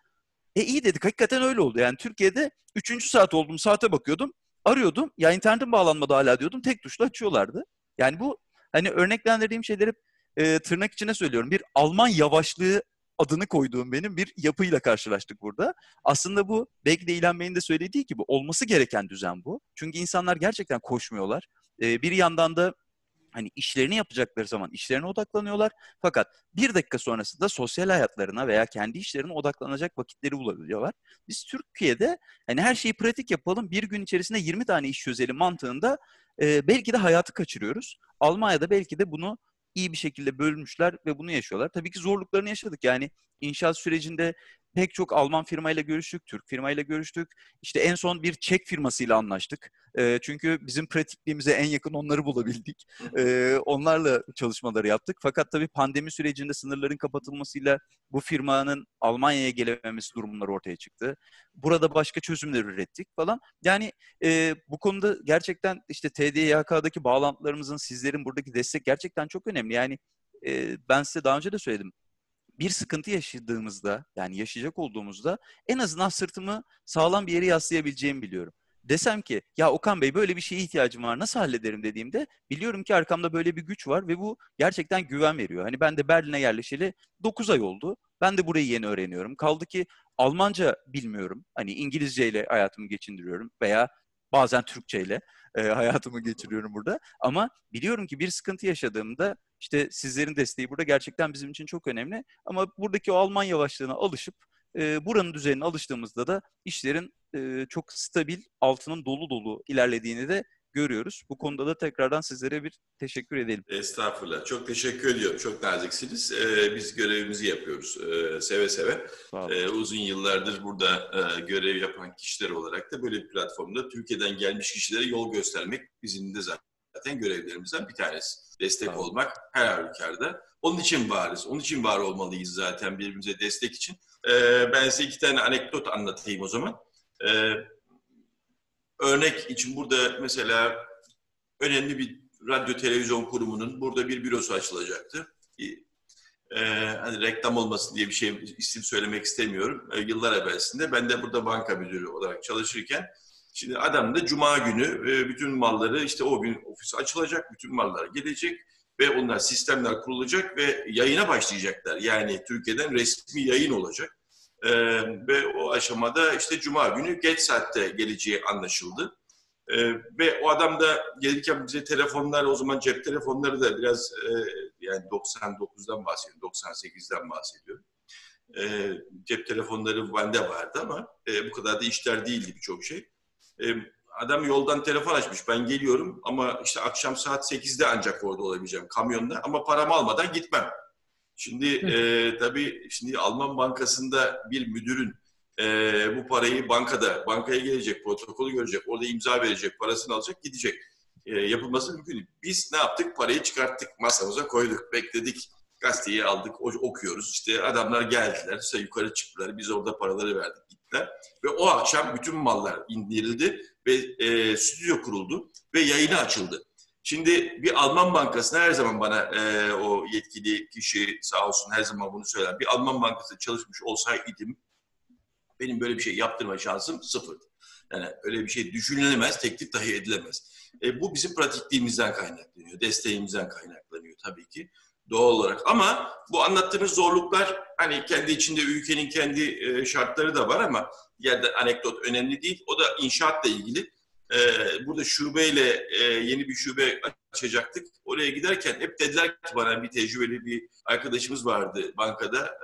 Speaker 2: E iyi dedik. Hakikaten öyle oldu. Yani Türkiye'de üçüncü saat oldum. Saate bakıyordum. Arıyordum. Ya internetim bağlanmadı hala diyordum. Tek tuşla açıyorlardı. Yani bu hani örneklendirdiğim şeyler hep e, tırnak içine söylüyorum bir Alman yavaşlığı adını koyduğum benim bir yapıyla karşılaştık burada. Aslında bu belki de İlhan Bey'in de söylediği gibi olması gereken düzen bu. Çünkü insanlar gerçekten koşmuyorlar. E, bir yandan da hani işlerini yapacakları zaman işlerine odaklanıyorlar. Fakat bir dakika sonrasında sosyal hayatlarına veya kendi işlerine odaklanacak vakitleri bulabiliyorlar. Biz Türkiye'de hani her şeyi pratik yapalım, bir gün içerisinde 20 tane iş çözelim mantığında e, belki de hayatı kaçırıyoruz. Almanya'da belki de bunu iyi bir şekilde bölmüşler ve bunu yaşıyorlar. Tabii ki zorluklarını yaşadık. Yani inşaat sürecinde pek çok Alman firmayla görüştük, Türk firmayla görüştük. İşte en son bir Çek firmasıyla anlaştık. E, çünkü bizim pratikliğimize en yakın onları bulabildik. E, onlarla çalışmaları yaptık. Fakat tabii pandemi sürecinde sınırların kapatılmasıyla bu firmanın Almanya'ya gelememesi durumları ortaya çıktı. Burada başka çözümler ürettik falan. Yani e, bu konuda gerçekten işte TDYK'daki bağlantılarımızın, sizlerin buradaki destek gerçekten çok önemli. Yani e, ben size daha önce de söyledim bir sıkıntı yaşadığımızda yani yaşayacak olduğumuzda en azından sırtımı sağlam bir yere yaslayabileceğimi biliyorum. Desem ki ya Okan Bey böyle bir şeye ihtiyacım var nasıl hallederim dediğimde biliyorum ki arkamda böyle bir güç var ve bu gerçekten güven veriyor. Hani ben de Berlin'e yerleşeli 9 ay oldu. Ben de burayı yeni öğreniyorum. Kaldı ki Almanca bilmiyorum. Hani İngilizce ile hayatımı geçindiriyorum veya bazen Türkçe ile e, hayatımı geçiriyorum burada. Ama biliyorum ki bir sıkıntı yaşadığımda işte sizlerin desteği burada gerçekten bizim için çok önemli. Ama buradaki o Alman yavaşlığına alışıp e, buranın düzenine alıştığımızda da işlerin e, çok stabil, altının dolu dolu ilerlediğini de görüyoruz. Bu konuda da tekrardan sizlere bir teşekkür edelim.
Speaker 1: Estağfurullah. Çok teşekkür ediyorum. Çok naziksiniz. Ee, biz görevimizi yapıyoruz ee, seve seve. Ee, uzun yıllardır burada e, görev yapan kişiler olarak da böyle bir platformda Türkiye'den gelmiş kişilere yol göstermek bizim de zaten görevlerimizden bir tanesi. Destek tamam. olmak her halükarda. Onun için varız. Onun için var olmalıyız zaten birbirimize destek için. Ee, ben size iki tane anekdot anlatayım o zaman. Ee, örnek için burada mesela önemli bir radyo televizyon kurumunun burada bir bürosu açılacaktı. Ee, hani reklam olmasın diye bir şey isim söylemek istemiyorum. Ee, yıllar evvelsinde ben de burada banka müdürü olarak çalışırken şimdi adam da cuma günü e, bütün malları işte o gün ofis açılacak, bütün mallar gelecek ve onlar sistemler kurulacak ve yayına başlayacaklar. Yani Türkiye'den resmi yayın olacak. Ee, ve o aşamada işte cuma günü geç saatte geleceği anlaşıldı. Ee, ve o adam da gelirken bize telefonlar o zaman cep telefonları da biraz e, yani 99'dan bahsediyorum, 98'den bahsediyorum. E, cep telefonları bende vardı ama e, bu kadar da işler değildi birçok şey. E, adam yoldan telefon açmış ben geliyorum ama işte akşam saat 8'de ancak orada olabileceğim kamyonda ama paramı almadan gitmem. Şimdi e, tabii şimdi Alman bankasında bir müdürün e, bu parayı bankada, bankaya gelecek, protokolü görecek, orada imza verecek, parasını alacak, gidecek. E, yapılması mümkün değil. Biz ne yaptık? Parayı çıkarttık, masamıza koyduk, bekledik. Gazeteyi aldık, okuyoruz. İşte adamlar geldiler, işte yukarı çıktılar. Biz orada paraları verdik, gittiler. Ve o akşam bütün mallar indirildi ve e, stüdyo kuruldu ve yayını açıldı. Şimdi bir Alman bankasına her zaman bana e, o yetkili kişi sağ olsun her zaman bunu söyler. Bir Alman bankasında çalışmış olsaydım benim böyle bir şey yaptırma şansım sıfır. Yani öyle bir şey düşünülemez, teklif dahi edilemez. E, bu bizim pratikliğimizden kaynaklanıyor, desteğimizden kaynaklanıyor tabii ki doğal olarak. Ama bu anlattığınız zorluklar hani kendi içinde ülkenin kendi e, şartları da var ama yerde anekdot önemli değil. O da inşaatla ilgili. E, burada şubeyle e, yeni bir şube açacaktık. Oraya giderken hep dediler ki bana bir tecrübeli bir arkadaşımız vardı bankada.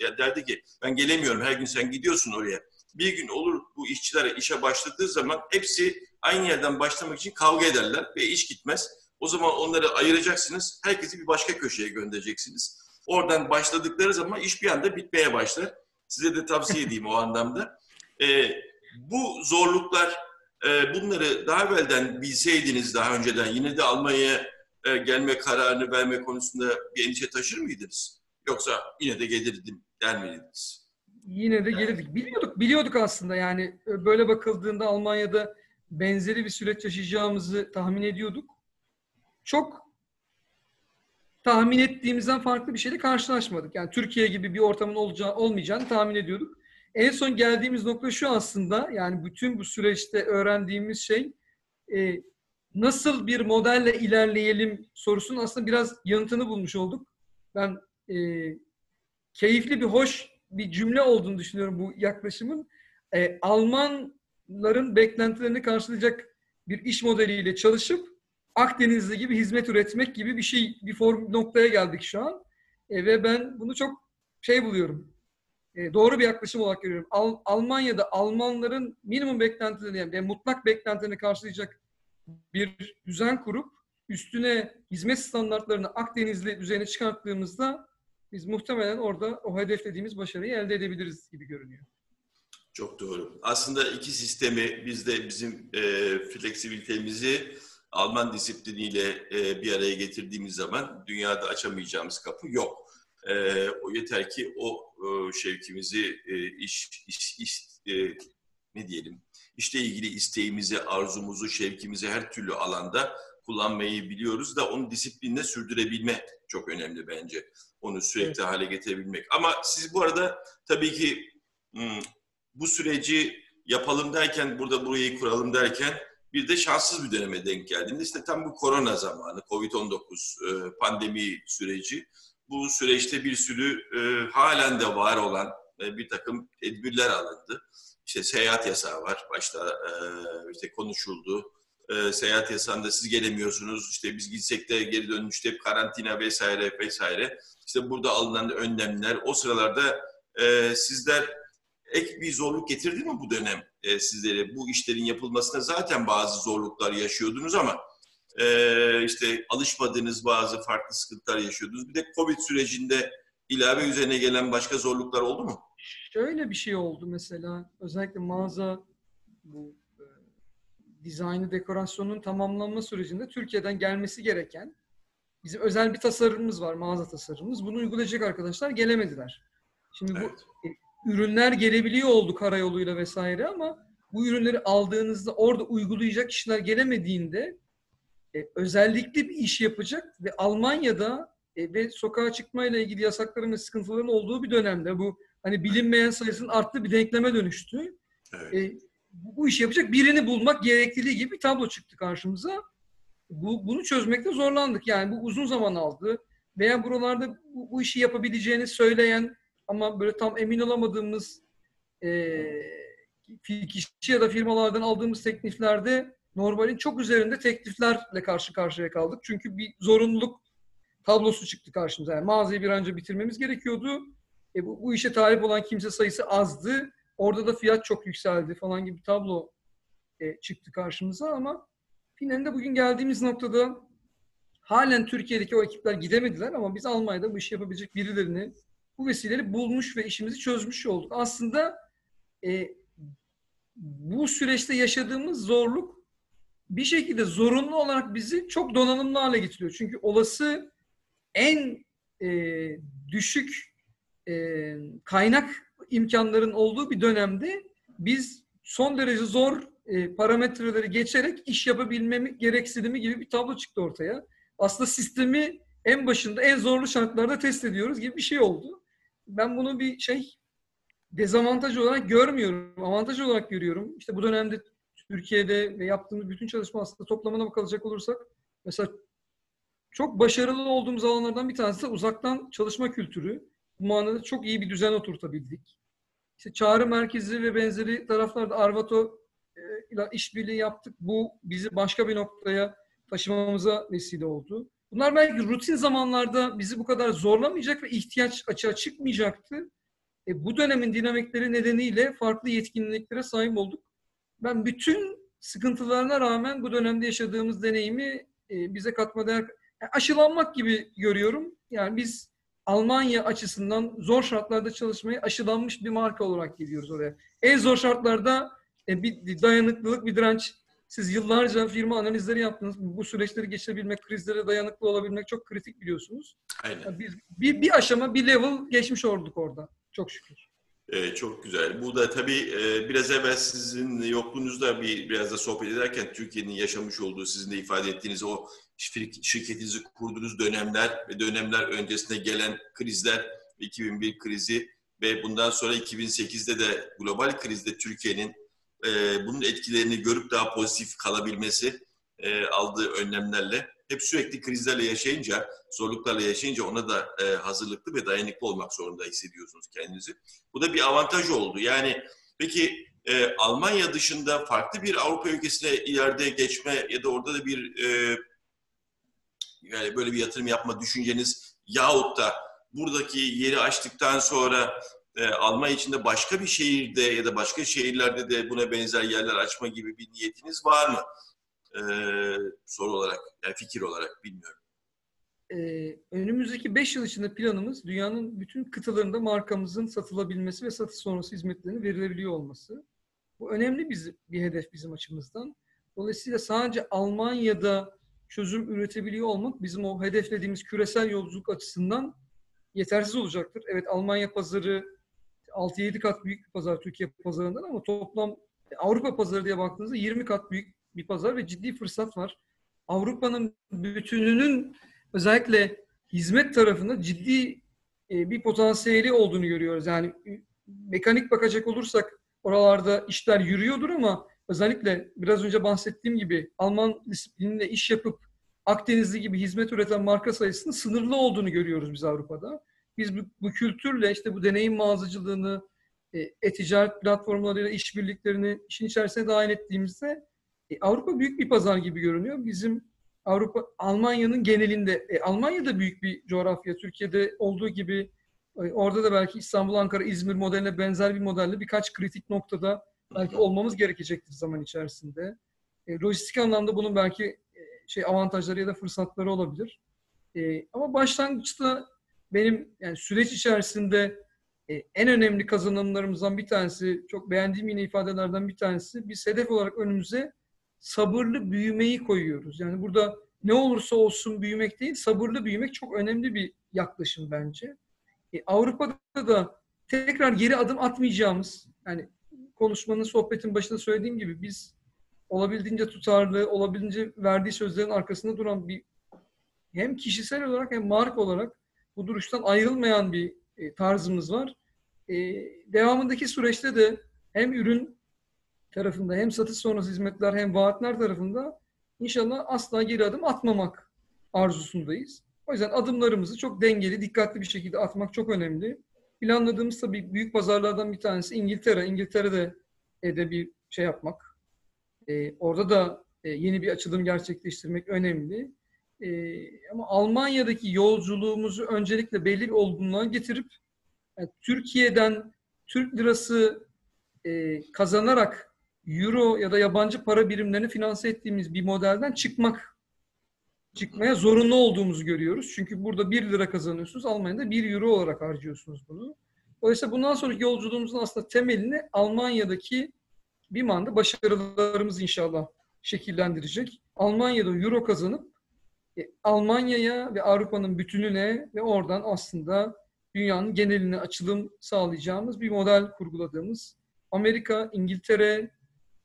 Speaker 1: E, derdi ki ben gelemiyorum her gün sen gidiyorsun oraya. Bir gün olur bu işçiler işe başladığı zaman hepsi aynı yerden başlamak için kavga ederler ve iş gitmez. O zaman onları ayıracaksınız. Herkesi bir başka köşeye göndereceksiniz. Oradan başladıkları zaman iş bir anda bitmeye başlar. Size de tavsiye edeyim o anlamda. E, bu zorluklar e, bunları daha evvelden bilseydiniz daha önceden yine de Almanya'ya e, gelme kararını verme konusunda bir endişe taşır mıydınız? Yoksa yine de gelirdim der miydiniz?
Speaker 3: Yine de gelirdik. Biliyorduk, biliyorduk aslında yani e, böyle bakıldığında Almanya'da benzeri bir süreç yaşayacağımızı tahmin ediyorduk. Çok tahmin ettiğimizden farklı bir şeyle karşılaşmadık. Yani Türkiye gibi bir ortamın olacağı, olmayacağını tahmin ediyorduk. En son geldiğimiz nokta şu aslında yani bütün bu süreçte öğrendiğimiz şey e, nasıl bir modelle ilerleyelim sorusunun aslında biraz yanıtını bulmuş olduk. Ben e, keyifli bir hoş bir cümle olduğunu düşünüyorum bu yaklaşımın. E, Almanların beklentilerini karşılayacak bir iş modeliyle çalışıp Akdenizli gibi hizmet üretmek gibi bir şey, bir form noktaya geldik şu an. E, ve ben bunu çok şey buluyorum. E, doğru bir yaklaşım olarak görüyorum. Al, Almanya'da Almanların minimum beklentilerini yani mutlak beklentilerini karşılayacak bir düzen kurup üstüne hizmet standartlarını Akdenizli düzeyine çıkarttığımızda biz muhtemelen orada o hedeflediğimiz başarıyı elde edebiliriz gibi görünüyor.
Speaker 1: Çok doğru. Aslında iki sistemi biz de bizim e, fleksibilitemizi Alman disipliniyle e, bir araya getirdiğimiz zaman dünyada açamayacağımız kapı yok. E, o yeter ki o e, şevkimizi e, iş, iş, iş e, ne diyelim işle ilgili isteğimizi, arzumuzu, şevkimizi her türlü alanda kullanmayı biliyoruz da onu disiplinle sürdürebilme çok önemli bence. Onu sürekli evet. hale getirebilmek. Ama siz bu arada tabii ki bu süreci yapalım derken, burada burayı kuralım derken bir de şanssız bir döneme denk geldiğinde işte tam bu korona zamanı, Covid-19 e, pandemi süreci. Bu süreçte bir sürü e, halen de var olan e, bir takım tedbirler alındı. İşte seyahat yasağı var. Başta işte konuşuldu. Seyahat yasağında siz gelemiyorsunuz. İşte biz gitsek de geri dönüşte karantina vesaire vesaire. İşte burada alınan önlemler. O sıralarda sizler ek bir zorluk getirdi mi bu dönem e, sizlere? Bu işlerin yapılmasına zaten bazı zorluklar yaşıyordunuz ama e, işte alışmadığınız bazı farklı sıkıntılar yaşıyordunuz. Bir de Covid sürecinde ilave üzerine gelen başka zorluklar oldu mu?
Speaker 3: Şöyle bir şey oldu mesela. Özellikle mağaza bu e, dizaynı, dekorasyonun tamamlanma sürecinde Türkiye'den gelmesi gereken bizim özel bir tasarımımız var, mağaza tasarımımız. Bunu uygulayacak arkadaşlar gelemediler. Şimdi evet. bu ürünler gelebiliyor oldu karayoluyla vesaire ama bu ürünleri aldığınızda orada uygulayacak kişiler gelemediğinde e, özellikle bir iş yapacak ve Almanya'da e, ve sokağa çıkmayla ilgili yasakların ve sıkıntıların olduğu bir dönemde bu hani bilinmeyen sayısının arttığı bir denkleme dönüştü. Evet. E, bu işi yapacak birini bulmak gerekliliği gibi bir tablo çıktı karşımıza. Bu, bunu çözmekte zorlandık. Yani bu uzun zaman aldı. Veya buralarda bu, bu işi yapabileceğini söyleyen ama böyle tam emin olamadığımız e, kişi ya da firmalardan aldığımız tekliflerde normalin çok üzerinde tekliflerle karşı karşıya kaldık. Çünkü bir zorunluluk tablosu çıktı karşımıza. Yani mağazayı bir an önce bitirmemiz gerekiyordu. E, bu, bu işe talip olan kimse sayısı azdı. Orada da fiyat çok yükseldi falan gibi tablo e, çıktı karşımıza ama finalinde bugün geldiğimiz noktada halen Türkiye'deki o ekipler gidemediler ama biz Almanya'da bu işi yapabilecek birilerini bu vesileleri bulmuş ve işimizi çözmüş olduk. Aslında e, bu süreçte yaşadığımız zorluk bir şekilde zorunlu olarak bizi çok donanımlı hale getiriyor. Çünkü olası en e, düşük e, kaynak imkanların olduğu bir dönemde biz son derece zor e, parametreleri geçerek iş yapabilmemi gereksinimi gibi bir tablo çıktı ortaya. Aslında sistemi en başında en zorlu şartlarda test ediyoruz gibi bir şey oldu ben bunu bir şey dezavantaj olarak görmüyorum. Avantaj olarak görüyorum. İşte bu dönemde Türkiye'de ve yaptığımız bütün çalışma aslında toplamına bakılacak olursak mesela çok başarılı olduğumuz alanlardan bir tanesi de uzaktan çalışma kültürü. Bu manada çok iyi bir düzen oturtabildik. İşte çağrı merkezi ve benzeri taraflarda Arvato e, ile işbirliği yaptık. Bu bizi başka bir noktaya taşımamıza vesile oldu. Bunlar belki rutin zamanlarda bizi bu kadar zorlamayacak ve ihtiyaç açığa çıkmayacaktı. E, bu dönemin dinamikleri nedeniyle farklı yetkinliklere sahip olduk. Ben bütün sıkıntılarına rağmen bu dönemde yaşadığımız deneyimi e, bize katma değer yani aşılanmak gibi görüyorum. Yani biz Almanya açısından zor şartlarda çalışmayı aşılanmış bir marka olarak gidiyoruz oraya. En zor şartlarda e, bir dayanıklılık, bir direnç siz yıllarca firma analizleri yaptınız. Bu süreçleri geçebilmek, krizlere dayanıklı olabilmek çok kritik biliyorsunuz. Aynen. Biz bir, bir aşama, bir level geçmiş olduk orada. Çok şükür.
Speaker 1: Ee, çok güzel. Bu da tabii e, biraz evvel sizin yokluğunuzda bir biraz da sohbet ederken Türkiye'nin yaşamış olduğu, sizin de ifade ettiğiniz o şirketinizi kurduğunuz dönemler ve dönemler öncesinde gelen krizler, 2001 krizi ve bundan sonra 2008'de de global krizde Türkiye'nin e, bunun etkilerini görüp daha pozitif kalabilmesi e, aldığı önlemlerle hep sürekli krizlerle yaşayınca, zorluklarla yaşayınca ona da e, hazırlıklı ve dayanıklı olmak zorunda hissediyorsunuz kendinizi. Bu da bir avantaj oldu. Yani peki e, Almanya dışında farklı bir Avrupa ülkesine ileride geçme ya da orada da bir e, yani böyle bir yatırım yapma düşünceniz yahut da buradaki yeri açtıktan sonra e, Almanya içinde başka bir şehirde ya da başka şehirlerde de buna benzer yerler açma gibi bir niyetiniz var mı? E, soru olarak, yani fikir olarak bilmiyorum.
Speaker 3: Ee, önümüzdeki 5 yıl içinde planımız dünyanın bütün kıtalarında markamızın satılabilmesi ve satış sonrası hizmetlerinin verilebiliyor olması. Bu önemli bir, bir hedef bizim açımızdan. Dolayısıyla sadece Almanya'da çözüm üretebiliyor olmak bizim o hedeflediğimiz küresel yolculuk açısından yetersiz olacaktır. Evet Almanya pazarı 6-7 kat büyük bir pazar Türkiye pazarından ama toplam Avrupa pazarı diye baktığınızda 20 kat büyük bir pazar ve ciddi fırsat var. Avrupa'nın bütününün özellikle hizmet tarafında ciddi e, bir potansiyeli olduğunu görüyoruz. Yani mekanik bakacak olursak oralarda işler yürüyordur ama özellikle biraz önce bahsettiğim gibi Alman disiplininde iş yapıp Akdenizli gibi hizmet üreten marka sayısının sınırlı olduğunu görüyoruz biz Avrupa'da. Biz bu, bu kültürle işte bu deneyim mağazacılığını, e, e-ticaret platformlarıyla işbirliklerini işin içerisine dahil ettiğimizde e, Avrupa büyük bir pazar gibi görünüyor. Bizim Avrupa, Almanya'nın genelinde, e, Almanya da büyük bir coğrafya. Türkiye'de olduğu gibi e, orada da belki İstanbul, Ankara, İzmir modeline benzer bir modelle birkaç kritik noktada belki olmamız gerekecektir zaman içerisinde. E, lojistik anlamda bunun belki e, şey avantajları ya da fırsatları olabilir. E, ama başlangıçta benim yani süreç içerisinde e, en önemli kazanımlarımızdan bir tanesi, çok beğendiğim yine ifadelerden bir tanesi, biz hedef olarak önümüze sabırlı büyümeyi koyuyoruz. Yani burada ne olursa olsun büyümek değil, sabırlı büyümek çok önemli bir yaklaşım bence. E, Avrupa'da da tekrar geri adım atmayacağımız, yani konuşmanın, sohbetin başında söylediğim gibi biz olabildiğince tutarlı, olabildiğince verdiği sözlerin arkasında duran bir hem kişisel olarak hem marka olarak bu duruştan ayrılmayan bir e, tarzımız var. E, devamındaki süreçte de hem ürün tarafında hem satış sonrası hizmetler hem vaatler tarafında inşallah asla geri adım atmamak arzusundayız. O yüzden adımlarımızı çok dengeli, dikkatli bir şekilde atmak çok önemli. Planladığımız tabii büyük pazarlardan bir tanesi İngiltere. İngiltere'de de bir şey yapmak. Ee, orada da e, yeni bir açılım gerçekleştirmek önemli. Ee, ama Almanya'daki yolculuğumuzu öncelikle belli bir olgunluğa getirip yani Türkiye'den Türk lirası e, kazanarak euro ya da yabancı para birimlerini finanse ettiğimiz bir modelden çıkmak çıkmaya zorunlu olduğumuzu görüyoruz. Çünkü burada 1 lira kazanıyorsunuz. Almanya'da 1 euro olarak harcıyorsunuz bunu. Dolayısıyla bundan sonraki yolculuğumuzun aslında temelini Almanya'daki bir manda başarılarımız inşallah şekillendirecek. Almanya'da euro kazanıp e, Almanya'ya ve Avrupa'nın bütününe ve oradan aslında dünyanın geneline açılım sağlayacağımız bir model kurguladığımız Amerika, İngiltere,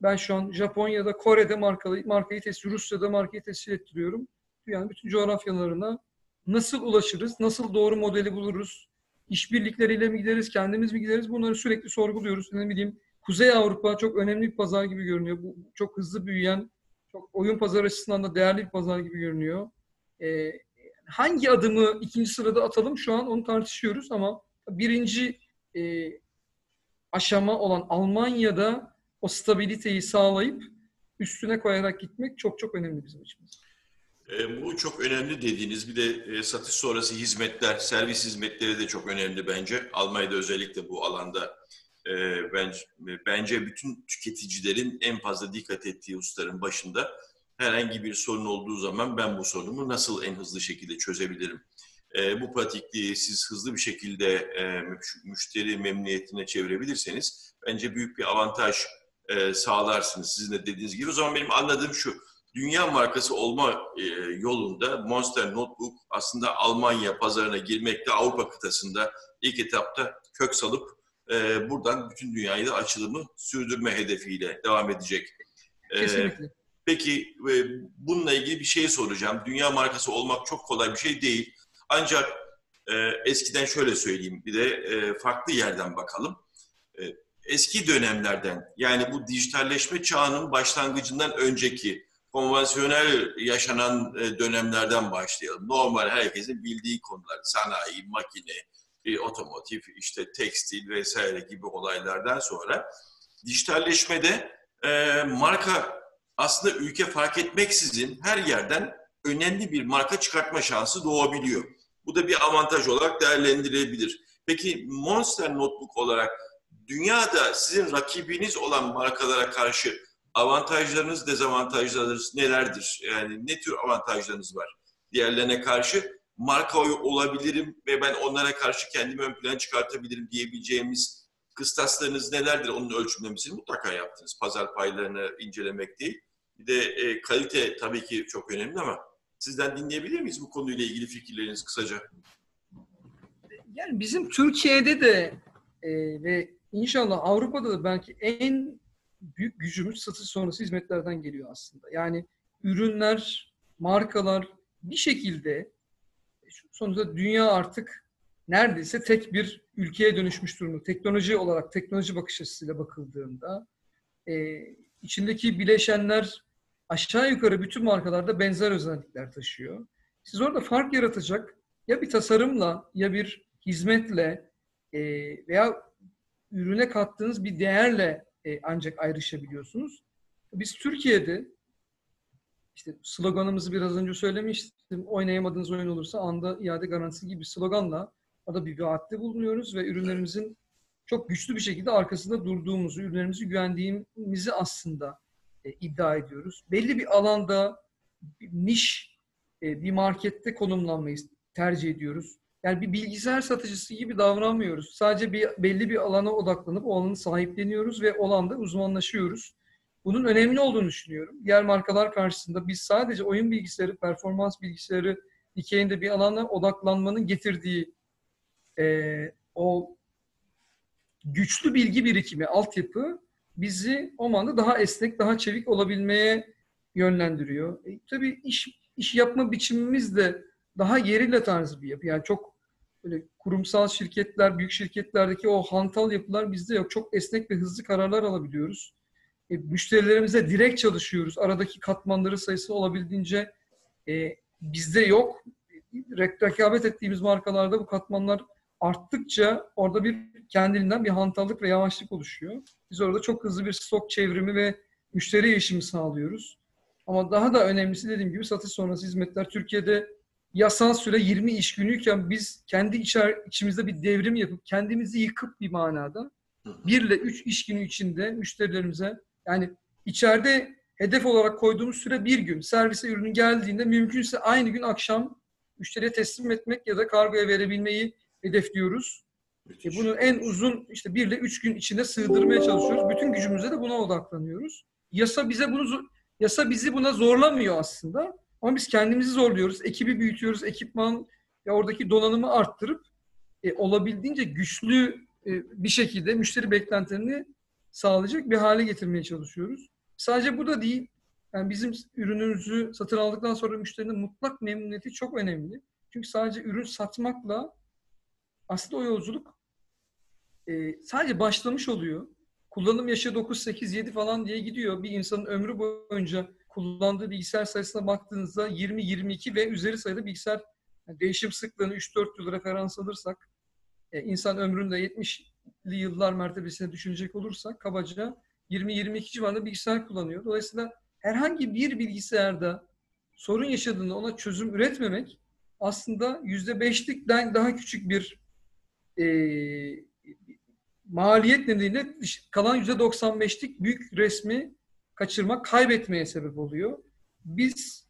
Speaker 3: ben şu an Japonya'da, Kore'de markalı, markayı tescil, Rusya'da markayı tescil ettiriyorum. Dünyanın bütün coğrafyalarına nasıl ulaşırız, nasıl doğru modeli buluruz, işbirlikleriyle mi gideriz, kendimiz mi gideriz bunları sürekli sorguluyoruz. Ne bileyim Kuzey Avrupa çok önemli bir pazar gibi görünüyor. Bu çok hızlı büyüyen, çok oyun pazar açısından da değerli bir pazar gibi görünüyor. Ee, hangi adımı ikinci sırada atalım şu an onu tartışıyoruz ama birinci e, aşama olan Almanya'da o stabiliteyi sağlayıp üstüne koyarak gitmek çok çok önemli bizim için.
Speaker 1: E, bu çok önemli dediğiniz bir de e, satış sonrası hizmetler, servis hizmetleri de çok önemli bence. Almanya'da özellikle bu alanda e, bence, bence bütün tüketicilerin en fazla dikkat ettiği hususların başında herhangi bir sorun olduğu zaman ben bu sorunumu nasıl en hızlı şekilde çözebilirim? E, bu pratikliği siz hızlı bir şekilde e, müşteri memnuniyetine çevirebilirseniz bence büyük bir avantaj e, sağlarsınız sizin de dediğiniz gibi. O zaman benim anladığım şu, dünya markası olma e, yolunda Monster Notebook aslında Almanya pazarına girmekte Avrupa kıtasında ilk etapta kök salıp e, buradan bütün dünyayı da açılımı sürdürme hedefiyle devam edecek.
Speaker 3: E, Kesinlikle.
Speaker 1: Peki e, bununla ilgili bir şey soracağım. Dünya markası olmak çok kolay bir şey değil. Ancak e, eskiden şöyle söyleyeyim bir de e, farklı yerden bakalım. E, eski dönemlerden yani bu dijitalleşme çağının başlangıcından önceki konvansiyonel yaşanan e, dönemlerden başlayalım. Normal herkesin bildiği konular, sanayi, makine, otomotiv, işte tekstil vesaire gibi olaylardan sonra dijitalleşmede e, marka aslında ülke fark etmeksizin her yerden önemli bir marka çıkartma şansı doğabiliyor. Bu da bir avantaj olarak değerlendirilebilir. Peki Monster Notebook olarak dünyada sizin rakibiniz olan markalara karşı avantajlarınız, dezavantajlarınız nelerdir? Yani ne tür avantajlarınız var diğerlerine karşı? Marka olabilirim ve ben onlara karşı kendimi ön plana çıkartabilirim diyebileceğimiz kıstaslarınız nelerdir? Onun ölçümlemesini mutlaka yaptınız. Pazar paylarını incelemek değil. Bir de e, kalite tabii ki çok önemli ama sizden dinleyebilir miyiz bu konuyla ilgili fikirleriniz kısaca?
Speaker 3: Yani bizim Türkiye'de de e, ve inşallah Avrupa'da da belki en büyük gücümüz satış sonrası hizmetlerden geliyor aslında. Yani ürünler, markalar bir şekilde sonuçta dünya artık neredeyse tek bir ülkeye dönüşmüş durumda. Teknoloji olarak, teknoloji bakış açısıyla bakıldığında e, içindeki bileşenler aşağı yukarı bütün markalarda benzer özellikler taşıyor. Siz orada fark yaratacak ya bir tasarımla ya bir hizmetle e, veya ürüne kattığınız bir değerle e, ancak ayrışabiliyorsunuz. Biz Türkiye'de işte sloganımızı biraz önce söylemiştim. Oynayamadığınız oyun olursa anda iade garantisi gibi sloganla da bir vaatte bulunuyoruz ve ürünlerimizin çok güçlü bir şekilde arkasında durduğumuzu, ürünlerimizi güvendiğimizi aslında e, iddia ediyoruz. Belli bir alanda bir niş e, bir markette konumlanmayı tercih ediyoruz. Yani bir bilgisayar satıcısı gibi davranmıyoruz. Sadece bir belli bir alana odaklanıp o alanı sahipleniyoruz ve o alanda uzmanlaşıyoruz. Bunun önemli olduğunu düşünüyorum. Diğer markalar karşısında biz sadece oyun bilgisayarı, performans bilgisayarı dikeyinde bir alana odaklanmanın getirdiği e, o güçlü bilgi birikimi, altyapı bizi o anda daha esnek, daha çevik olabilmeye yönlendiriyor. E, tabii iş iş yapma biçimimiz de daha yerille tarzı bir yapı. Yani çok böyle kurumsal şirketler, büyük şirketlerdeki o hantal yapılar bizde yok. Çok esnek ve hızlı kararlar alabiliyoruz. E, müşterilerimize direkt çalışıyoruz. Aradaki katmanları sayısı olabildiğince e, bizde yok. Rekabet ettiğimiz markalarda bu katmanlar arttıkça orada bir kendiliğinden bir hantallık ve yavaşlık oluşuyor. Biz orada çok hızlı bir stok çevrimi ve müşteri erişimi sağlıyoruz. Ama daha da önemlisi dediğim gibi satış sonrası hizmetler. Türkiye'de yasal süre 20 iş günüyken biz kendi içer, içimizde bir devrim yapıp kendimizi yıkıp bir manada 1 ile 3 iş günü içinde müşterilerimize yani içeride hedef olarak koyduğumuz süre bir gün. Servise ürünün geldiğinde mümkünse aynı gün akşam müşteriye teslim etmek ya da kargoya verebilmeyi hedefliyoruz. E bunu en uzun işte bir ile üç gün içinde sığdırmaya çalışıyoruz. Bütün gücümüzle de buna odaklanıyoruz. Yasa bize bunu yasa bizi buna zorlamıyor aslında. Ama biz kendimizi zorluyoruz. Ekibi büyütüyoruz. Ekipman ve oradaki donanımı arttırıp e, olabildiğince güçlü e, bir şekilde müşteri beklentilerini sağlayacak bir hale getirmeye çalışıyoruz. Sadece bu da değil. Yani bizim ürünümüzü satın aldıktan sonra müşterinin mutlak memnuniyeti çok önemli. Çünkü sadece ürün satmakla aslında o yolculuk e, sadece başlamış oluyor. Kullanım yaşı 9, 8, 7 falan diye gidiyor. Bir insanın ömrü boyunca kullandığı bilgisayar sayısına baktığınızda 20, 22 ve üzeri sayıda bilgisayar yani değişim sıklığını 3-4 yıl referans alırsak e, insan ömründe 70'li yıllar mertebesine düşünecek olursak kabaca 20-22 civarında bilgisayar kullanıyor. Dolayısıyla herhangi bir bilgisayarda sorun yaşadığında ona çözüm üretmemek aslında %5'likten daha küçük bir e, maliyet nedeniyle kalan %95'lik büyük resmi kaçırmak, kaybetmeye sebep oluyor. Biz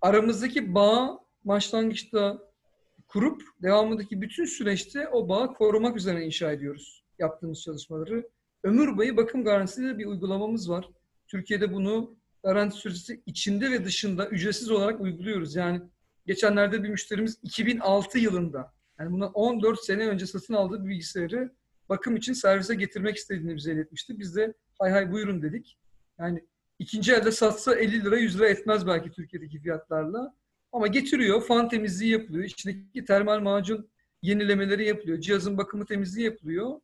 Speaker 3: aramızdaki bağı başlangıçta kurup devamındaki bütün süreçte o bağı korumak üzere inşa ediyoruz yaptığımız çalışmaları. Ömür boyu bakım garantisiyle bir uygulamamız var. Türkiye'de bunu garanti süresi içinde ve dışında ücretsiz olarak uyguluyoruz. Yani geçenlerde bir müşterimiz 2006 yılında yani buna 14 sene önce satın aldığı bir bilgisayarı bakım için servise getirmek istediğini bize iletmişti. Biz de hay hay buyurun dedik. Yani ikinci elde satsa 50 lira 100 lira etmez belki Türkiye'deki fiyatlarla. Ama getiriyor, fan temizliği yapılıyor. İçindeki termal macun yenilemeleri yapılıyor. Cihazın bakımı temizliği yapılıyor.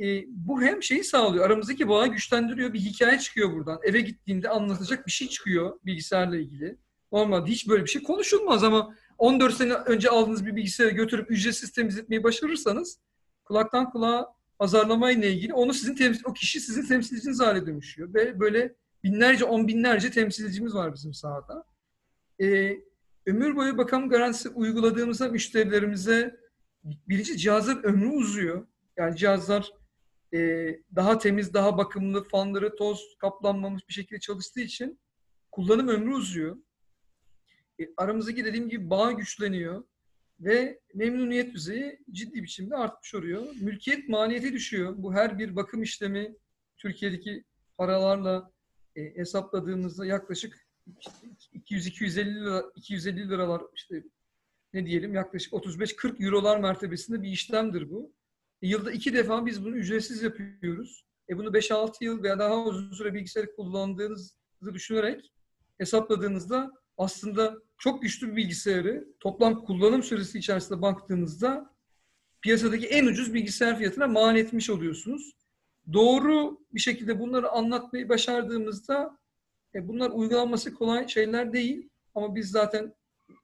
Speaker 3: e, bu hem şeyi sağlıyor. Aramızdaki bağı güçlendiriyor. Bir hikaye çıkıyor buradan. Eve gittiğinde anlatacak bir şey çıkıyor bilgisayarla ilgili. Normalde hiç böyle bir şey konuşulmaz ama 14 sene önce aldığınız bir bilgisayarı götürüp ücretsiz temizletmeyi başarırsanız kulaktan kulağa pazarlamayla ilgili onu sizin temsil, o kişi sizin temsilciniz hale dönüşüyor. Ve böyle binlerce, on binlerce temsilcimiz var bizim sahada. Ee, ömür boyu bakım garantisi uyguladığımızda müşterilerimize birinci cihazın ömrü uzuyor. Yani cihazlar e, daha temiz, daha bakımlı, fanları toz kaplanmamış bir şekilde çalıştığı için kullanım ömrü uzuyor. E, aramızdaki dediğim gibi bağ güçleniyor ve memnuniyet düzeyi ciddi biçimde artmış oluyor. Mülkiyet maliyeti düşüyor. Bu her bir bakım işlemi Türkiye'deki paralarla e, hesapladığımızda yaklaşık 200-250 lira, 250 liralar işte ne diyelim yaklaşık 35-40 eurolar mertebesinde bir işlemdir bu. E, yılda iki defa biz bunu ücretsiz yapıyoruz. E bunu 5-6 yıl veya daha uzun süre bilgisayarı kullandığınızı düşünerek hesapladığınızda aslında çok güçlü bir bilgisayarı toplam kullanım süresi içerisinde baktığınızda piyasadaki en ucuz bilgisayar fiyatına mal etmiş oluyorsunuz. Doğru bir şekilde bunları anlatmayı başardığımızda e, bunlar uygulanması kolay şeyler değil ama biz zaten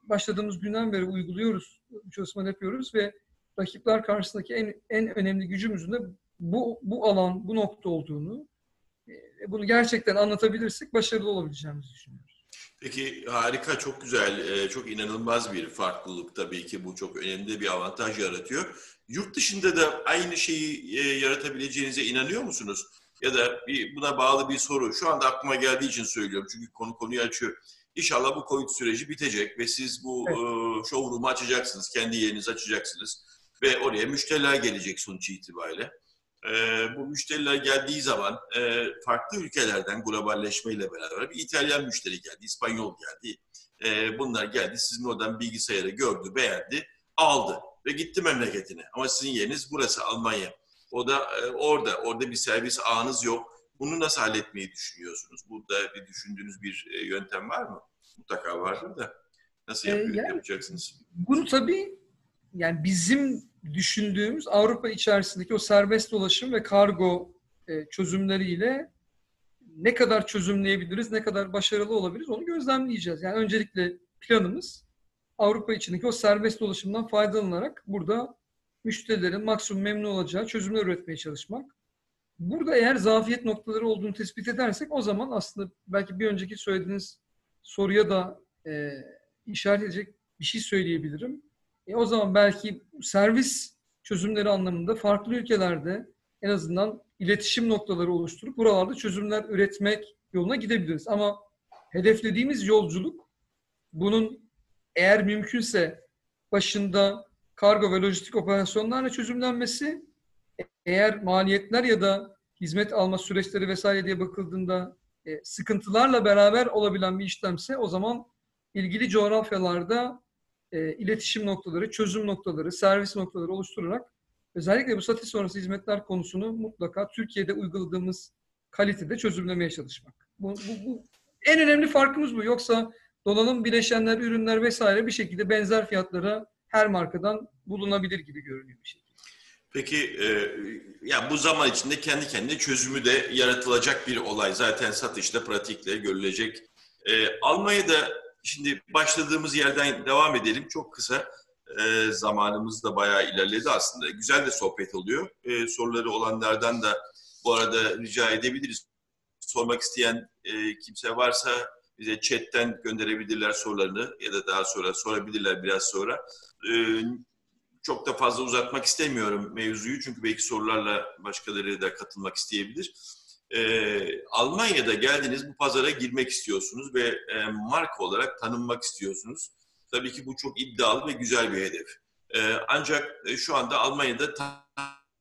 Speaker 3: başladığımız günden beri uyguluyoruz, çalışma yapıyoruz ve rakipler karşısındaki en, en önemli gücümüzün de bu, bu alan, bu nokta olduğunu, e, bunu gerçekten anlatabilirsek başarılı olabileceğimizi düşünüyoruz.
Speaker 1: Peki harika, çok güzel, e, çok inanılmaz bir farklılık tabii ki bu çok önemli bir avantaj yaratıyor. Yurt dışında da aynı şeyi e, yaratabileceğinize inanıyor musunuz? Ya da bir, buna bağlı bir soru. Şu anda aklıma geldiği için söylüyorum çünkü konu konuyu açıyor. İnşallah bu Covid süreci bitecek ve siz bu evet. e, showroom'u açacaksınız, kendi yerinizi açacaksınız ve oraya müşteriler gelecek sonuç itibariyle. E, bu müşteriler geldiği zaman e, farklı ülkelerden globalleşmeyle beraber bir İtalyan müşteri geldi, İspanyol geldi. E, bunlar geldi, sizin oradan bilgisayarı gördü, beğendi, aldı ve gitti memleketine. Ama sizin yeriniz burası Almanya. O da e, orada, orada bir servis ağınız yok. Bunu nasıl halletmeyi düşünüyorsunuz? Burada bir düşündüğünüz bir e, yöntem var mı? Mutlaka vardır da. Nasıl yapıyor, ee, yani, yapacaksınız?
Speaker 3: Bunu tabii yani bizim düşündüğümüz Avrupa içerisindeki o serbest dolaşım ve kargo e, çözümleriyle ne kadar çözümleyebiliriz, ne kadar başarılı olabiliriz onu gözlemleyeceğiz. Yani öncelikle planımız Avrupa içindeki o serbest dolaşımdan faydalanarak burada müşterilerin maksimum memnun olacağı çözümler üretmeye çalışmak. Burada eğer zafiyet noktaları olduğunu tespit edersek o zaman aslında belki bir önceki söylediğiniz soruya da e, işaret edecek bir şey söyleyebilirim. E, o zaman belki servis çözümleri anlamında farklı ülkelerde en azından iletişim noktaları oluşturup buralarda çözümler üretmek yoluna gidebiliriz. Ama hedeflediğimiz yolculuk bunun eğer mümkünse başında kargo ve lojistik operasyonlarla çözümlenmesi, eğer maliyetler ya da hizmet alma süreçleri vesaire diye bakıldığında e, sıkıntılarla beraber olabilen bir işlemse o zaman ilgili coğrafyalarda e, iletişim noktaları, çözüm noktaları, servis noktaları oluşturarak özellikle bu satış sonrası hizmetler konusunu mutlaka Türkiye'de uyguladığımız kalitede çözümlemeye çalışmak. Bu, bu, bu en önemli farkımız bu. Yoksa donanım, bileşenler, ürünler vesaire bir şekilde benzer fiyatlara her markadan bulunabilir gibi görünüyor bir şey.
Speaker 1: Peki e, ya bu zaman içinde kendi kendine çözümü de yaratılacak bir olay. Zaten satışta pratikle görülecek. E, Almanya'da şimdi başladığımız yerden devam edelim. Çok kısa e, zamanımız da bayağı ilerledi aslında. Güzel de sohbet oluyor. E, soruları olanlardan da bu arada rica edebiliriz. Sormak isteyen e, kimse varsa bize chatten gönderebilirler sorularını ya da daha sonra sorabilirler biraz sonra. Ee, çok da fazla uzatmak istemiyorum mevzuyu çünkü belki sorularla başkaları da katılmak isteyebilir. Ee, Almanya'da geldiniz bu pazara girmek istiyorsunuz ve e, marka olarak tanınmak istiyorsunuz. Tabii ki bu çok iddialı ve güzel bir hedef. Ee, ancak e, şu anda Almanya'da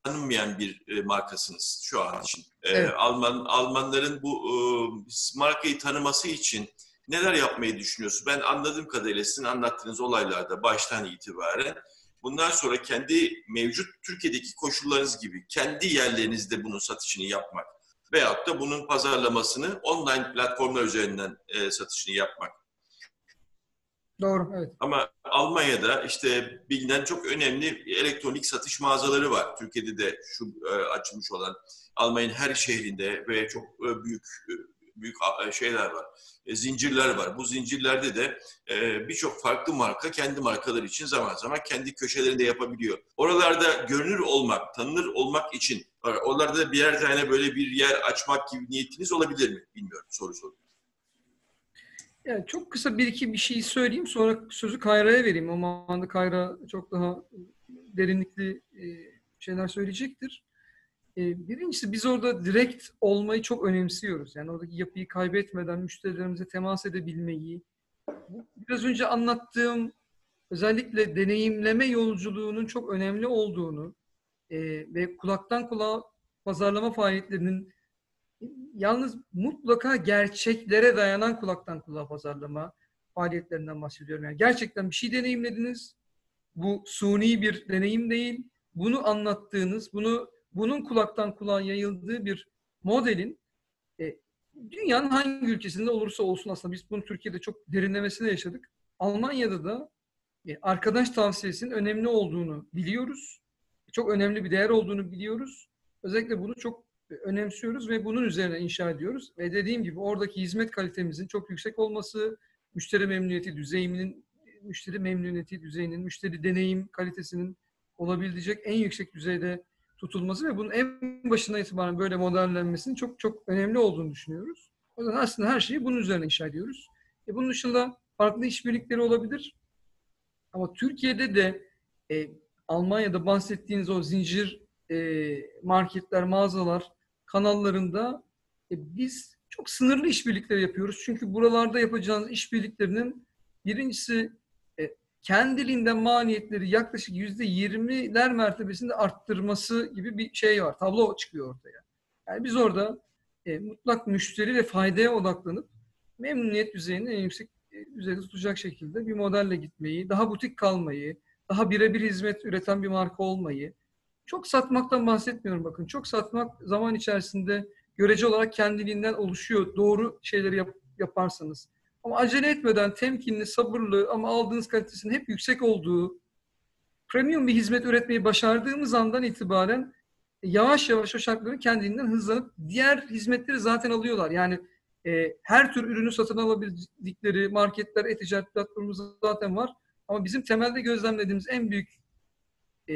Speaker 1: tanınmayan bir e, markasınız şu an için. Ee, evet. Alman Almanların bu e, markayı tanıması için neler yapmayı düşünüyorsunuz? Ben anladığım kadarıyla sizin anlattığınız olaylarda baştan itibaren bundan sonra kendi mevcut Türkiye'deki koşullarınız gibi kendi yerlerinizde bunun satışını yapmak veyahut da bunun pazarlamasını online platformlar üzerinden e, satışını yapmak
Speaker 3: Doğru, evet.
Speaker 1: Ama Almanya'da işte bilinen çok önemli elektronik satış mağazaları var. Türkiye'de de şu e, açılmış olan Almanya'nın her şehrinde ve çok e, büyük e, büyük e, şeyler var. E, zincirler var. Bu zincirlerde de e, birçok farklı marka kendi markaları için zaman zaman kendi köşelerinde yapabiliyor. Oralarda görünür olmak, tanınır olmak için oralarda birer tane böyle bir yer açmak gibi niyetiniz olabilir mi? Bilmiyorum. Soru soruyorum.
Speaker 3: Yani çok kısa bir iki bir şey söyleyeyim sonra sözü Kayra'ya vereyim. O anda Kayra çok daha derinlikli e, şeyler söyleyecektir. E, birincisi biz orada direkt olmayı çok önemsiyoruz. Yani oradaki yapıyı kaybetmeden müşterilerimize temas edebilmeyi. Biraz önce anlattığım özellikle deneyimleme yolculuğunun çok önemli olduğunu e, ve kulaktan kulağa pazarlama faaliyetlerinin yalnız mutlaka gerçeklere dayanan kulaktan kulağa pazarlama faaliyetlerinden bahsediyorum. Yani gerçekten bir şey deneyimlediniz. Bu suni bir deneyim değil. Bunu anlattığınız, bunu bunun kulaktan kulağa yayıldığı bir modelin e, dünyanın hangi ülkesinde olursa olsun aslında biz bunu Türkiye'de çok derinlemesine yaşadık. Almanya'da da e, arkadaş tavsiyesinin önemli olduğunu biliyoruz. Çok önemli bir değer olduğunu biliyoruz. Özellikle bunu çok önemsiyoruz ve bunun üzerine inşa ediyoruz. Ve dediğim gibi oradaki hizmet kalitemizin çok yüksek olması, müşteri memnuniyeti düzeyinin, müşteri memnuniyeti düzeyinin, müşteri deneyim kalitesinin olabilecek en yüksek düzeyde tutulması ve bunun en başına itibaren böyle modellenmesinin çok çok önemli olduğunu düşünüyoruz. O yüzden aslında her şeyi bunun üzerine inşa ediyoruz. E bunun dışında farklı işbirlikleri olabilir. Ama Türkiye'de de e, Almanya'da bahsettiğiniz o zincir e, marketler, mağazalar kanallarında e, biz çok sınırlı işbirlikleri yapıyoruz. Çünkü buralarda yapacağınız işbirliklerinin birincisi e, kendiliğinden maliyetleri yaklaşık yüzde yirmiler mertebesinde arttırması gibi bir şey var. Tablo çıkıyor ortaya. Yani biz orada e, mutlak müşteri ve faydaya odaklanıp memnuniyet düzeyini en yüksek e, düzeyde tutacak şekilde bir modelle gitmeyi, daha butik kalmayı, daha birebir hizmet üreten bir marka olmayı, çok satmaktan bahsetmiyorum bakın. Çok satmak zaman içerisinde görece olarak kendiliğinden oluşuyor. Doğru şeyleri yap, yaparsanız. Ama acele etmeden temkinli, sabırlı ama aldığınız kalitesinin hep yüksek olduğu premium bir hizmet üretmeyi başardığımız andan itibaren yavaş yavaş o şartların kendiliğinden hızlanıp diğer hizmetleri zaten alıyorlar. Yani e, her tür ürünü satın alabildikleri marketler, e-ticaret platformumuz zaten var. Ama bizim temelde gözlemlediğimiz en büyük e,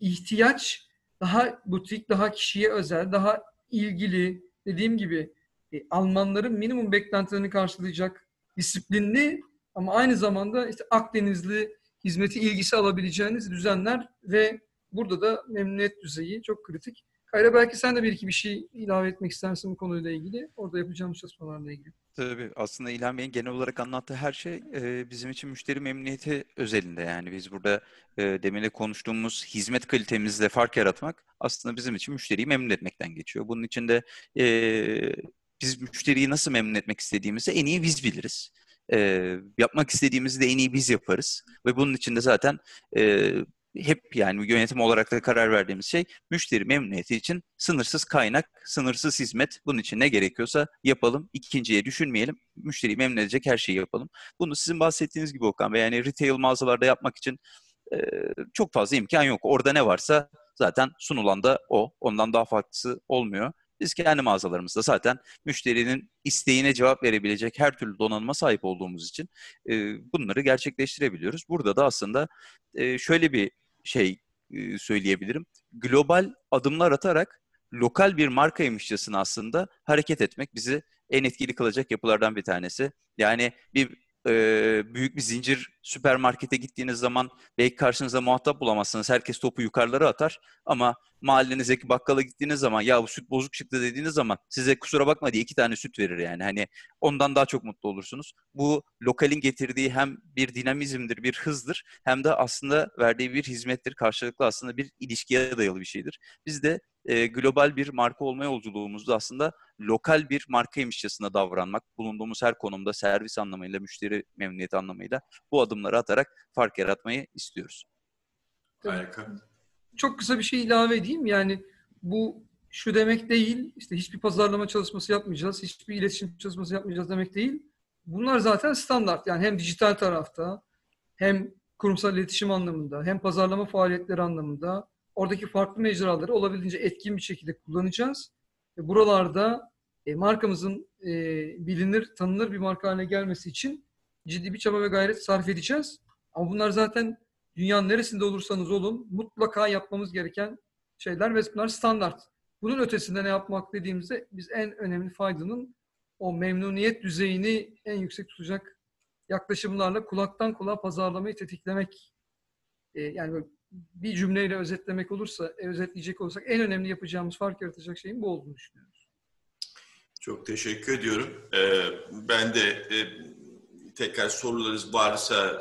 Speaker 3: ihtiyaç daha butik, daha kişiye özel, daha ilgili dediğim gibi e, Almanların minimum beklentilerini karşılayacak disiplinli ama aynı zamanda işte Akdenizli hizmeti ilgisi alabileceğiniz düzenler ve burada da memnuniyet düzeyi çok kritik. Kayra belki sen de bir iki bir şey ilave etmek istersin bu konuyla ilgili. Orada yapacağımız çalışmalarla ilgili.
Speaker 2: Tabii aslında İlhan Bey'in genel olarak anlattığı her şey e, bizim için müşteri memnuniyeti özelinde. Yani biz burada e, demin de konuştuğumuz hizmet kalitemizle fark yaratmak aslında bizim için müşteriyi memnun etmekten geçiyor. Bunun için de e, biz müşteriyi nasıl memnun etmek istediğimizi en iyi biz biliriz. E, yapmak istediğimizi de en iyi biz yaparız. Ve bunun için de zaten e, hep yani yönetim olarak da karar verdiğimiz şey müşteri memnuniyeti için sınırsız kaynak, sınırsız hizmet. Bunun için ne gerekiyorsa yapalım. ikinciye düşünmeyelim. Müşteriyi memnun edecek her şeyi yapalım. Bunu sizin bahsettiğiniz gibi Okan Bey yani retail mağazalarda yapmak için e, çok fazla imkan yok. Orada ne varsa zaten sunulan da o. Ondan daha farklısı olmuyor. Biz kendi mağazalarımızda zaten müşterinin isteğine cevap verebilecek her türlü donanıma sahip olduğumuz için e, bunları gerçekleştirebiliyoruz. Burada da aslında e, şöyle bir şey e, söyleyebilirim. Global adımlar atarak lokal bir markaymışçasına aslında hareket etmek bizi en etkili kılacak yapılardan bir tanesi. Yani bir e, büyük bir zincir süpermarkete gittiğiniz zaman belki karşınıza muhatap bulamazsınız. Herkes topu yukarılara atar ama mahallenizdeki bakkala gittiğiniz zaman ya bu süt bozuk çıktı dediğiniz zaman size kusura bakma diye iki tane süt verir yani. Hani ondan daha çok mutlu olursunuz. Bu lokalin getirdiği hem bir dinamizmdir, bir hızdır hem de aslında verdiği bir hizmettir. Karşılıklı aslında bir ilişkiye dayalı bir şeydir. Biz de e, global bir marka olma yolculuğumuzda aslında lokal bir markaymışçasına davranmak, bulunduğumuz her konumda servis anlamıyla, müşteri memnuniyeti anlamıyla bu adımları atarak fark yaratmayı istiyoruz.
Speaker 1: Harika.
Speaker 3: Çok kısa bir şey ilave edeyim. Yani bu şu demek değil, işte hiçbir pazarlama çalışması yapmayacağız, hiçbir iletişim çalışması yapmayacağız demek değil. bunlar zaten standart. Yani hem dijital tarafta hem kurumsal iletişim anlamında hem pazarlama faaliyetleri anlamında oradaki farklı mecraları olabildiğince etkin bir şekilde kullanacağız. Ve buralarda e, markamızın e, bilinir, tanınır bir marka haline gelmesi için ciddi bir çaba ve gayret sarf edeceğiz. Ama bunlar zaten dünyanın neresinde olursanız olun mutlaka yapmamız gereken şeyler ve bunlar standart. Bunun ötesinde ne yapmak dediğimizde biz en önemli faydanın o memnuniyet düzeyini en yüksek tutacak yaklaşımlarla kulaktan kulağa pazarlamayı tetiklemek. E, yani bir cümleyle özetlemek olursa, e, özetleyecek olursak en önemli yapacağımız fark yaratacak şeyin bu olduğunu düşünüyoruz.
Speaker 1: Çok teşekkür ediyorum. Ee, ben de e, tekrar sorularınız varsa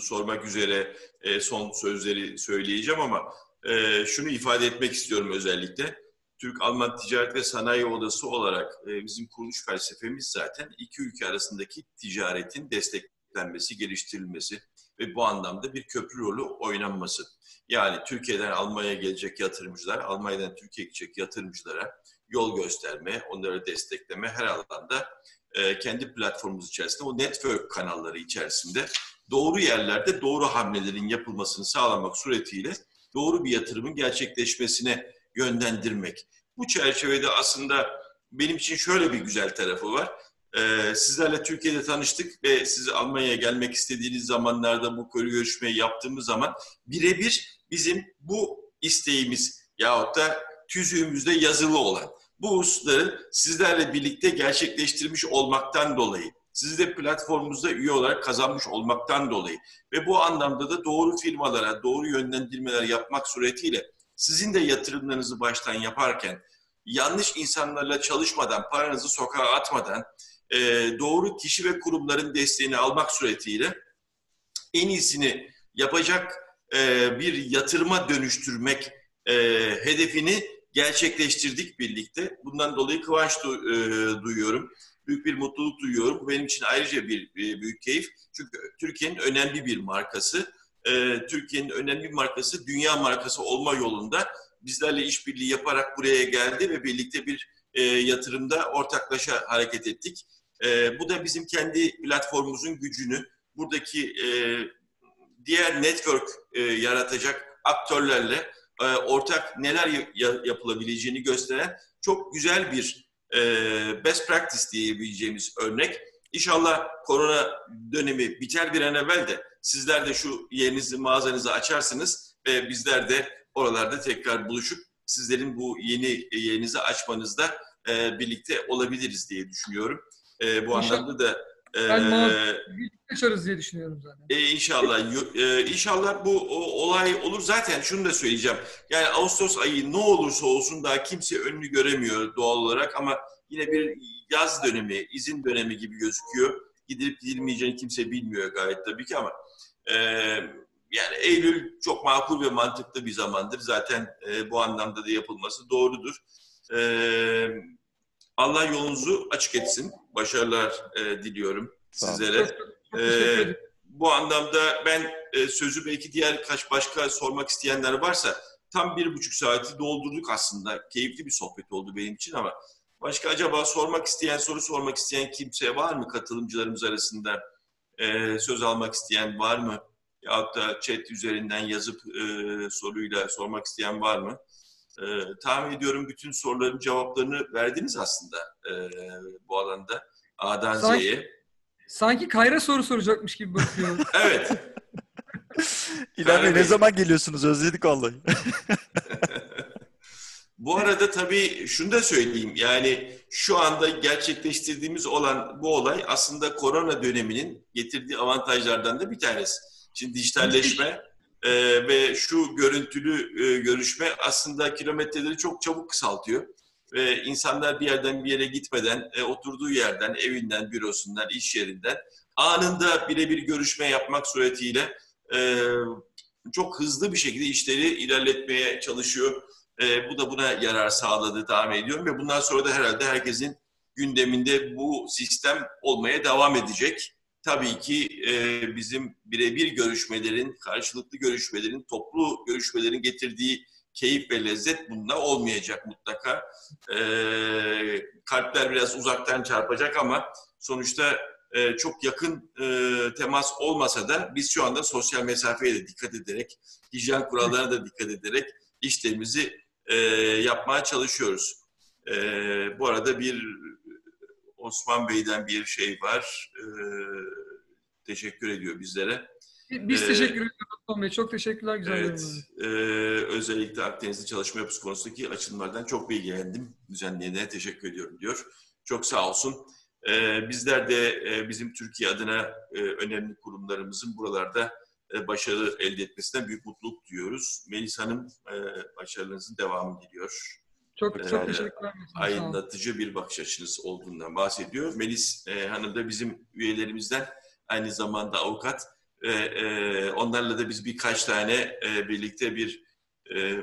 Speaker 1: sormak üzere e, son sözleri söyleyeceğim ama e, şunu ifade etmek istiyorum özellikle. Türk-Alman Ticaret ve Sanayi Odası olarak e, bizim kuruluş felsefemiz zaten iki ülke arasındaki ticaretin desteklenmesi, geliştirilmesi ve bu anlamda bir köprü rolü oynanması. Yani Türkiye'den Almanya'ya gelecek yatırımcılar, Almanya'dan Türkiye'ye gidecek yatırımcılara yol gösterme, onları destekleme her alanda e, kendi platformumuz içerisinde o network kanalları içerisinde doğru yerlerde doğru hamlelerin yapılmasını sağlamak suretiyle doğru bir yatırımın gerçekleşmesine yönlendirmek. Bu çerçevede aslında benim için şöyle bir güzel tarafı var. Ee, sizlerle Türkiye'de tanıştık ve siz Almanya'ya gelmek istediğiniz zamanlarda bu görüşmeyi yaptığımız zaman birebir bizim bu isteğimiz yahut da tüzüğümüzde yazılı olan bu hususları sizlerle birlikte gerçekleştirmiş olmaktan dolayı, sizi de platformumuzda üye olarak kazanmış olmaktan dolayı ve bu anlamda da doğru firmalara, doğru yönlendirmeler yapmak suretiyle sizin de yatırımlarınızı baştan yaparken, yanlış insanlarla çalışmadan, paranızı sokağa atmadan, e, doğru kişi ve kurumların desteğini almak suretiyle en iyisini yapacak e, bir yatırıma dönüştürmek e, hedefini gerçekleştirdik birlikte. Bundan dolayı kıvanç du- e, duyuyorum. Büyük bir mutluluk duyuyorum. Bu benim için ayrıca bir e, büyük keyif. Çünkü Türkiye'nin önemli bir markası. E, Türkiye'nin önemli bir markası dünya markası olma yolunda bizlerle işbirliği yaparak buraya geldi ve birlikte bir e, yatırımda ortaklaşa hareket ettik. E, bu da bizim kendi platformumuzun gücünü, buradaki e, diğer network e, yaratacak aktörlerle e, ortak neler yapılabileceğini gösteren çok güzel bir e, best practice diyebileceğimiz örnek. İnşallah korona dönemi biter bir an evvel de sizler de şu yerinizi, mağazanızı açarsınız ve bizler de oralarda tekrar buluşup sizlerin bu yeni yerinizi açmanızda e, birlikte olabiliriz diye düşünüyorum. E, bu İnşallah. anlamda da
Speaker 3: ben ee, açarız diye düşünüyorum zaten.
Speaker 1: E, inşallah. E, inşallah bu o, olay olur. Zaten şunu da söyleyeceğim. Yani Ağustos ayı ne olursa olsun daha kimse önünü göremiyor doğal olarak ama yine bir yaz dönemi, izin dönemi gibi gözüküyor. Gidilip gidilmeyeceğini kimse bilmiyor gayet tabii ki ama e, yani Eylül çok makul ve mantıklı bir zamandır. Zaten e, bu anlamda da yapılması doğrudur. Evet Allah yolunuzu açık etsin. Başarılar e, diliyorum sizlere. E, bu anlamda ben e, sözü belki diğer kaç başka sormak isteyenler varsa tam bir buçuk saati doldurduk aslında. Keyifli bir sohbet oldu benim için ama başka acaba sormak isteyen, soru sormak isteyen kimse var mı katılımcılarımız arasında? E, söz almak isteyen var mı? Ya da chat üzerinden yazıp e, soruyla sormak isteyen var mı? E, tahmin ediyorum bütün soruların cevaplarını verdiniz aslında e, bu alanda A'dan Z'ye.
Speaker 3: Sanki Kayra soru soracakmış gibi bakıyor.
Speaker 1: evet.
Speaker 2: İlhan Bey ne zaman geliyorsunuz? Özledik vallahi.
Speaker 1: bu arada tabii şunu da söyleyeyim. Yani şu anda gerçekleştirdiğimiz olan bu olay aslında korona döneminin getirdiği avantajlardan da bir tanesi. Şimdi dijitalleşme e, ve şu görüntülü e, görüşme aslında kilometreleri çok çabuk kısaltıyor. Ve insanlar bir yerden bir yere gitmeden e, oturduğu yerden, evinden, bürosundan, iş yerinden anında birebir görüşme yapmak suretiyle e, çok hızlı bir şekilde işleri ilerletmeye çalışıyor. E, bu da buna yarar sağladı tahmin ediyorum ve bundan sonra da herhalde herkesin gündeminde bu sistem olmaya devam edecek tabii ki e, bizim birebir görüşmelerin, karşılıklı görüşmelerin, toplu görüşmelerin getirdiği keyif ve lezzet bunda olmayacak mutlaka. E, kalpler biraz uzaktan çarpacak ama sonuçta e, çok yakın e, temas olmasa da biz şu anda sosyal mesafeye de dikkat ederek, hijyen kurallarına da dikkat ederek işlerimizi e, yapmaya çalışıyoruz. E, bu arada bir Osman Bey'den bir şey var. E, teşekkür ediyor bizlere.
Speaker 3: Biz
Speaker 1: Ee,
Speaker 3: teşekkür ederiz Osman Bey. Çok teşekkürler güzel
Speaker 1: Evet, e, özellikle Akdeniz'de çalışma yapısı konusundaki açılımlardan çok bilgilendim. Düzenleyene teşekkür ediyorum diyor. Çok sağ olsun. E, bizler de e, bizim Türkiye adına e, önemli kurumlarımızın buralarda e, başarı elde etmesinden büyük mutluluk duyuyoruz. Melis Hanım e, başarılarınızın devamı diliyor.
Speaker 3: Çok çok. Sağ olun.
Speaker 1: Aydınlatıcı bir bakış açınız olduğundan bahsediyor. Melis e, Hanım da bizim üyelerimizden aynı zamanda avukat. E, e, onlarla da biz birkaç tane e, birlikte bir e,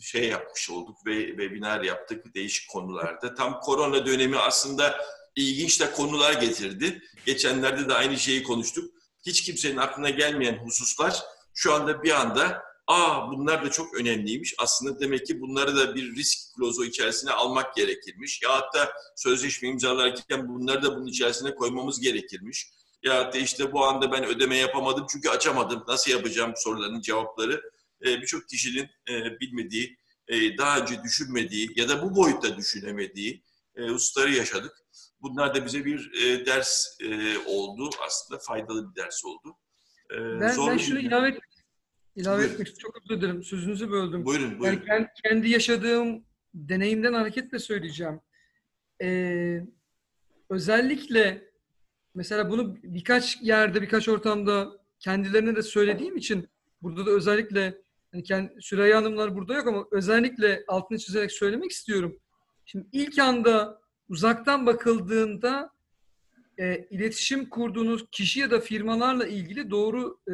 Speaker 1: şey yapmış olduk ve webinar yaptık değişik konularda. Tam korona dönemi aslında ilginç de konular getirdi. Geçenlerde de aynı şeyi konuştuk. Hiç kimsenin aklına gelmeyen hususlar şu anda bir anda aa bunlar da çok önemliymiş. Aslında demek ki bunları da bir risk klozu içerisine almak gerekirmiş. Ya hatta sözleşme imzalarken bunları da bunun içerisine koymamız gerekirmiş. Ya da işte bu anda ben ödeme yapamadım çünkü açamadım. Nasıl yapacağım soruların cevapları. Ee, Birçok kişinin e, bilmediği, e, daha önce düşünmediği ya da bu boyutta düşünemediği e, hususları yaşadık. Bunlar da bize bir ders oldu. Aslında faydalı bir ders oldu.
Speaker 3: Ben,
Speaker 1: zor
Speaker 3: ben şunu ilave, ilave
Speaker 1: Buyurun.
Speaker 3: etmek çok özür dilerim. Sözünüzü böldüm.
Speaker 1: Buyurun, buyurun.
Speaker 3: Yani kendi, kendi yaşadığım deneyimden hareketle söyleyeceğim. Ee, özellikle mesela bunu birkaç yerde, birkaç ortamda kendilerine de söylediğim için burada da özellikle hani kendi, Süreyya Hanımlar burada yok ama özellikle altını çizerek söylemek istiyorum. Şimdi ilk anda uzaktan bakıldığında e, iletişim kurduğunuz kişi ya da firmalarla ilgili doğru e,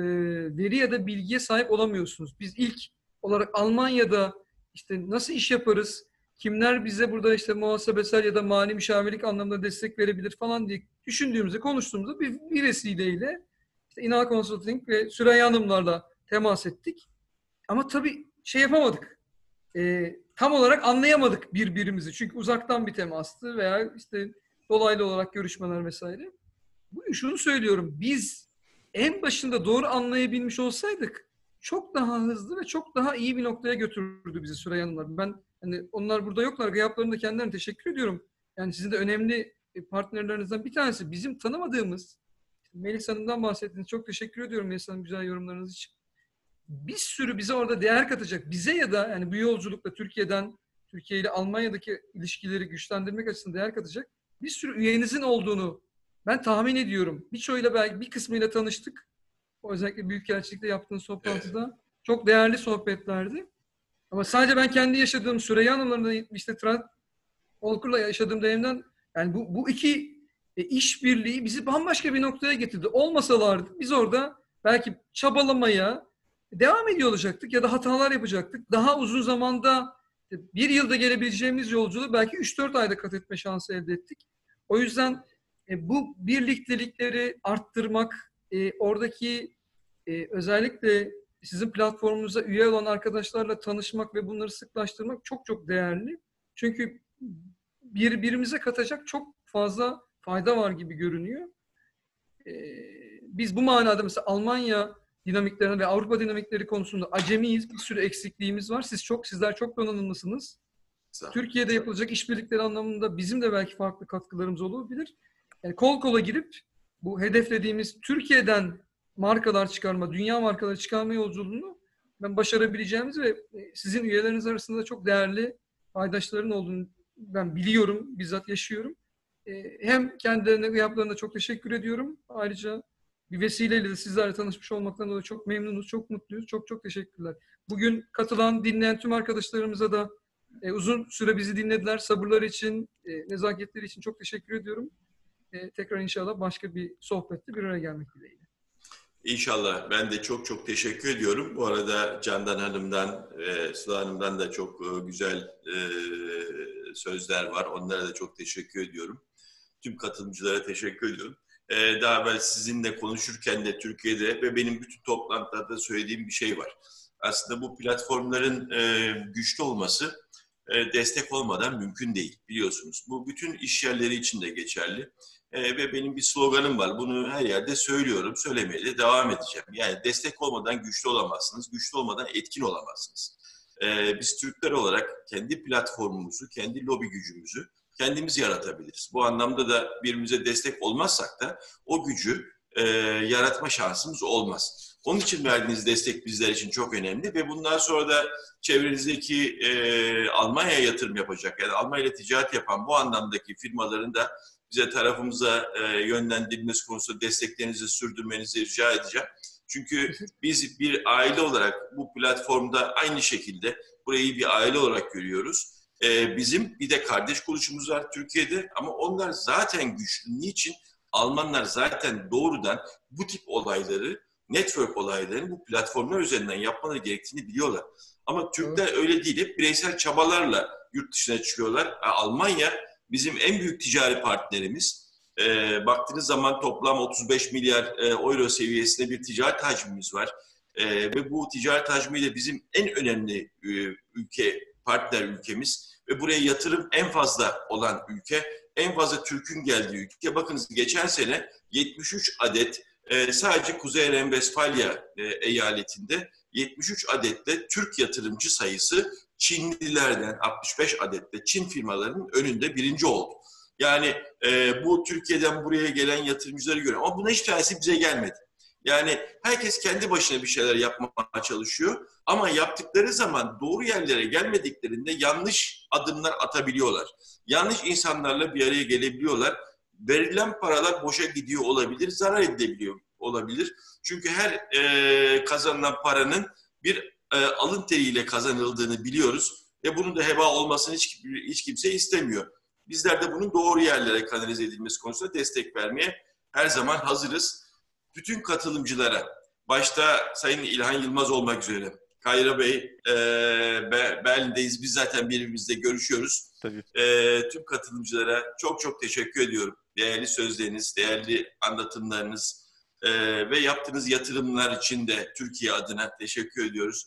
Speaker 3: veri ya da bilgiye sahip olamıyorsunuz. Biz ilk olarak Almanya'da işte nasıl iş yaparız, kimler bize burada işte muhasebesel ya da mali müşavirlik anlamında destek verebilir falan diye düşündüğümüzde, konuştuğumuzda bir, bir vesileyle işte İnal Consulting ve Süreyya Hanımlarla temas ettik. Ama tabii şey yapamadık. E, tam olarak anlayamadık birbirimizi. Çünkü uzaktan bir temastı veya işte dolaylı olarak görüşmeler vesaire. Bugün şunu söylüyorum. Biz en başında doğru anlayabilmiş olsaydık çok daha hızlı ve çok daha iyi bir noktaya götürürdü bizi Süreyya Hanımlar. Ben hani onlar burada yoklar. Gıyaplarında kendilerine teşekkür ediyorum. Yani sizin de önemli e, partnerlerinizden bir tanesi. Bizim tanımadığımız Melis Hanım'dan bahsettiniz. Çok teşekkür ediyorum Melis Hanım güzel yorumlarınız için. Bir sürü bize orada değer katacak. Bize ya da yani bu yolculukla Türkiye'den Türkiye ile Almanya'daki ilişkileri güçlendirmek açısından değer katacak bir sürü üyenizin olduğunu ben tahmin ediyorum. Birçoğuyla belki bir kısmıyla tanıştık. O özellikle Büyükelçilik'te yaptığınız toplantıda. Çok değerli sohbetlerdi. Ama sadece ben kendi yaşadığım Süreyya Hanım'la işte Trend Olkur'la yaşadığım deneyimden yani bu, bu iki e, işbirliği bizi bambaşka bir noktaya getirdi. Olmasalardı biz orada belki çabalamaya devam ediyor olacaktık ya da hatalar yapacaktık. Daha uzun zamanda bir yılda gelebileceğimiz yolculuğu belki 3-4 ayda kat etme şansı elde ettik. O yüzden e, bu birliktelikleri arttırmak, e, oradaki e, özellikle sizin platformunuza üye olan arkadaşlarla tanışmak ve bunları sıklaştırmak çok çok değerli. Çünkü birbirimize katacak çok fazla fayda var gibi görünüyor. Biz bu manada mesela Almanya dinamiklerine ve Avrupa dinamikleri konusunda acemiyiz. Bir sürü eksikliğimiz var. Siz çok sizler çok donanımlısınız. Türkiye'de yapılacak işbirlikleri anlamında bizim de belki farklı katkılarımız olabilir. Yani kol kola girip bu hedeflediğimiz Türkiye'den markalar çıkarma, dünya markaları çıkarma yolculuğunu ben başarabileceğimiz ve e, sizin üyeleriniz arasında çok değerli paydaşların olduğunu ben biliyorum, bizzat yaşıyorum. E, Hem kendilerine, yaplarına çok teşekkür ediyorum. Ayrıca bir vesileyle de sizlerle tanışmış olmaktan dolayı çok memnunuz, çok mutluyuz. Çok çok teşekkürler. Bugün katılan, dinleyen tüm arkadaşlarımıza da e, uzun süre bizi dinlediler. Sabırları için, e, nezaketleri için çok teşekkür ediyorum. E, tekrar inşallah başka bir sohbette bir araya gelmek dileğiyle.
Speaker 1: İnşallah. Ben de çok çok teşekkür ediyorum. Bu arada Candan Hanım'dan, e, Sıla Hanım'dan da çok e, güzel e, sözler var. Onlara da çok teşekkür ediyorum. Tüm katılımcılara teşekkür ediyorum. E, daha evvel sizinle konuşurken de Türkiye'de ve benim bütün toplantılarda söylediğim bir şey var. Aslında bu platformların e, güçlü olması e, destek olmadan mümkün değil biliyorsunuz. Bu bütün iş yerleri için de geçerli. E, ve benim bir sloganım var. Bunu her yerde söylüyorum. Söylemeye de devam edeceğim. Yani destek olmadan güçlü olamazsınız. Güçlü olmadan etkin olamazsınız. E, biz Türkler olarak kendi platformumuzu, kendi lobi gücümüzü kendimiz yaratabiliriz. Bu anlamda da birbirimize destek olmazsak da o gücü e, yaratma şansımız olmaz. Onun için verdiğiniz destek bizler için çok önemli ve bundan sonra da çevrenizdeki e, Almanya'ya yatırım yapacak, yani Almanya ile ticaret yapan bu anlamdaki firmaların da bize tarafımıza e, yönlendirmeniz konusunda desteklerinizi sürdürmenizi rica edeceğim. Çünkü biz bir aile olarak bu platformda aynı şekilde burayı bir aile olarak görüyoruz. E, bizim bir de kardeş kuruluşumuz var Türkiye'de ama onlar zaten güçlü. Niçin? Almanlar zaten doğrudan bu tip olayları, network olaylarını bu platformlar üzerinden yapmaları gerektiğini biliyorlar. Ama Türkler evet. öyle değil. Hep bireysel çabalarla yurt dışına çıkıyorlar. Almanya bizim en büyük ticari partnerimiz. E, baktığınız zaman toplam 35 milyar e, euro seviyesinde bir ticaret hacmimiz var. E, ve bu ticaret hacmiyle bizim en önemli e, ülke, partner ülkemiz ve buraya yatırım en fazla olan ülke, en fazla Türk'ün geldiği ülke. Bakınız geçen sene 73 adet e, sadece Kuzey Renvestfalya e, eyaletinde 73 adetle Türk yatırımcı sayısı Çinlilerden 65 adetle Çin firmalarının önünde birinci oldu. Yani e, bu Türkiye'den buraya gelen yatırımcıları görüyorum. Ama buna hiç tanesi bize gelmedi. Yani herkes kendi başına bir şeyler yapmaya çalışıyor. Ama yaptıkları zaman doğru yerlere gelmediklerinde yanlış adımlar atabiliyorlar. Yanlış insanlarla bir araya gelebiliyorlar. Verilen paralar boşa gidiyor olabilir, zarar edebiliyor olabilir. Çünkü her e, kazanılan paranın bir e, alın teriyle kazanıldığını biliyoruz. Ve bunun da heba olmasını hiç, hiç kimse istemiyor. Bizler de bunun doğru yerlere kanalize edilmesi konusunda destek vermeye her zaman hazırız. Bütün katılımcılara, başta Sayın İlhan Yılmaz olmak üzere, Kayra Bey, e, Berlin'deyiz. Biz zaten birbirimizle görüşüyoruz. Tabii. E, tüm katılımcılara çok çok teşekkür ediyorum. Değerli sözleriniz, değerli anlatımlarınız e, ve yaptığınız yatırımlar için de Türkiye adına teşekkür ediyoruz.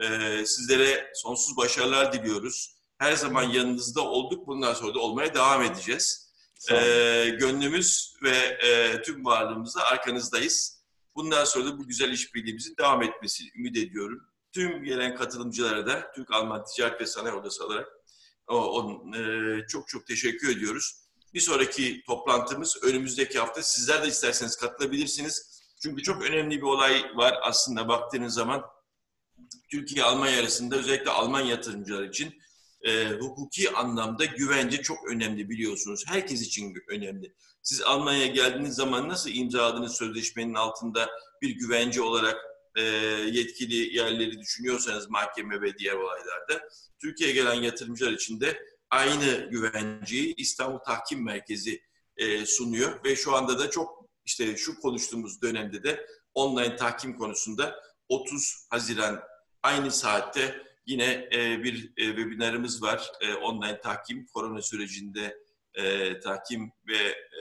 Speaker 1: E, sizlere sonsuz başarılar diliyoruz. Her zaman yanınızda olduk. Bundan sonra da olmaya devam edeceğiz. E, gönlümüz ve e, tüm varlığımızla arkanızdayız. Bundan sonra da bu güzel işbirliğimizin devam etmesini ümit ediyorum tüm gelen katılımcılara da Türk-Alman Ticaret ve Sanayi Odası olarak o, o, e, çok çok teşekkür ediyoruz. Bir sonraki toplantımız önümüzdeki hafta. Sizler de isterseniz katılabilirsiniz. Çünkü çok önemli bir olay var aslında baktığınız zaman. Türkiye-Almanya arasında özellikle Alman yatırımcılar için e, hukuki anlamda güvence çok önemli biliyorsunuz. Herkes için önemli. Siz Almanya'ya geldiğiniz zaman nasıl imzaladığınız sözleşmenin altında bir güvence olarak e, yetkili yerleri düşünüyorsanız mahkeme ve diğer olaylarda Türkiye'ye gelen yatırımcılar için de aynı güvenceyi İstanbul Tahkim Merkezi e, sunuyor ve şu anda da çok işte şu konuştuğumuz dönemde de online tahkim konusunda 30 Haziran aynı saatte yine e, bir e, webinarımız var. E, online tahkim korona sürecinde e, tahkim ve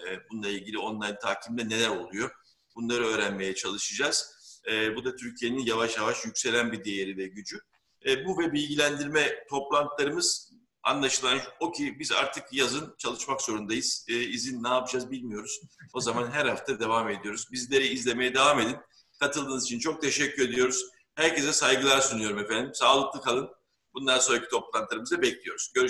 Speaker 1: e, bununla ilgili online tahkimde neler oluyor? Bunları öğrenmeye çalışacağız. E, bu da Türkiye'nin yavaş yavaş yükselen bir değeri ve gücü. E, bu ve bilgilendirme toplantılarımız anlaşılan o ki biz artık yazın çalışmak zorundayız. E, izin ne yapacağız bilmiyoruz. O zaman her hafta devam ediyoruz. Bizleri izlemeye devam edin. Katıldığınız için çok teşekkür ediyoruz. Herkese saygılar sunuyorum efendim. Sağlıklı kalın. Bundan sonraki toplantılarımızı bekliyoruz. Görüşmek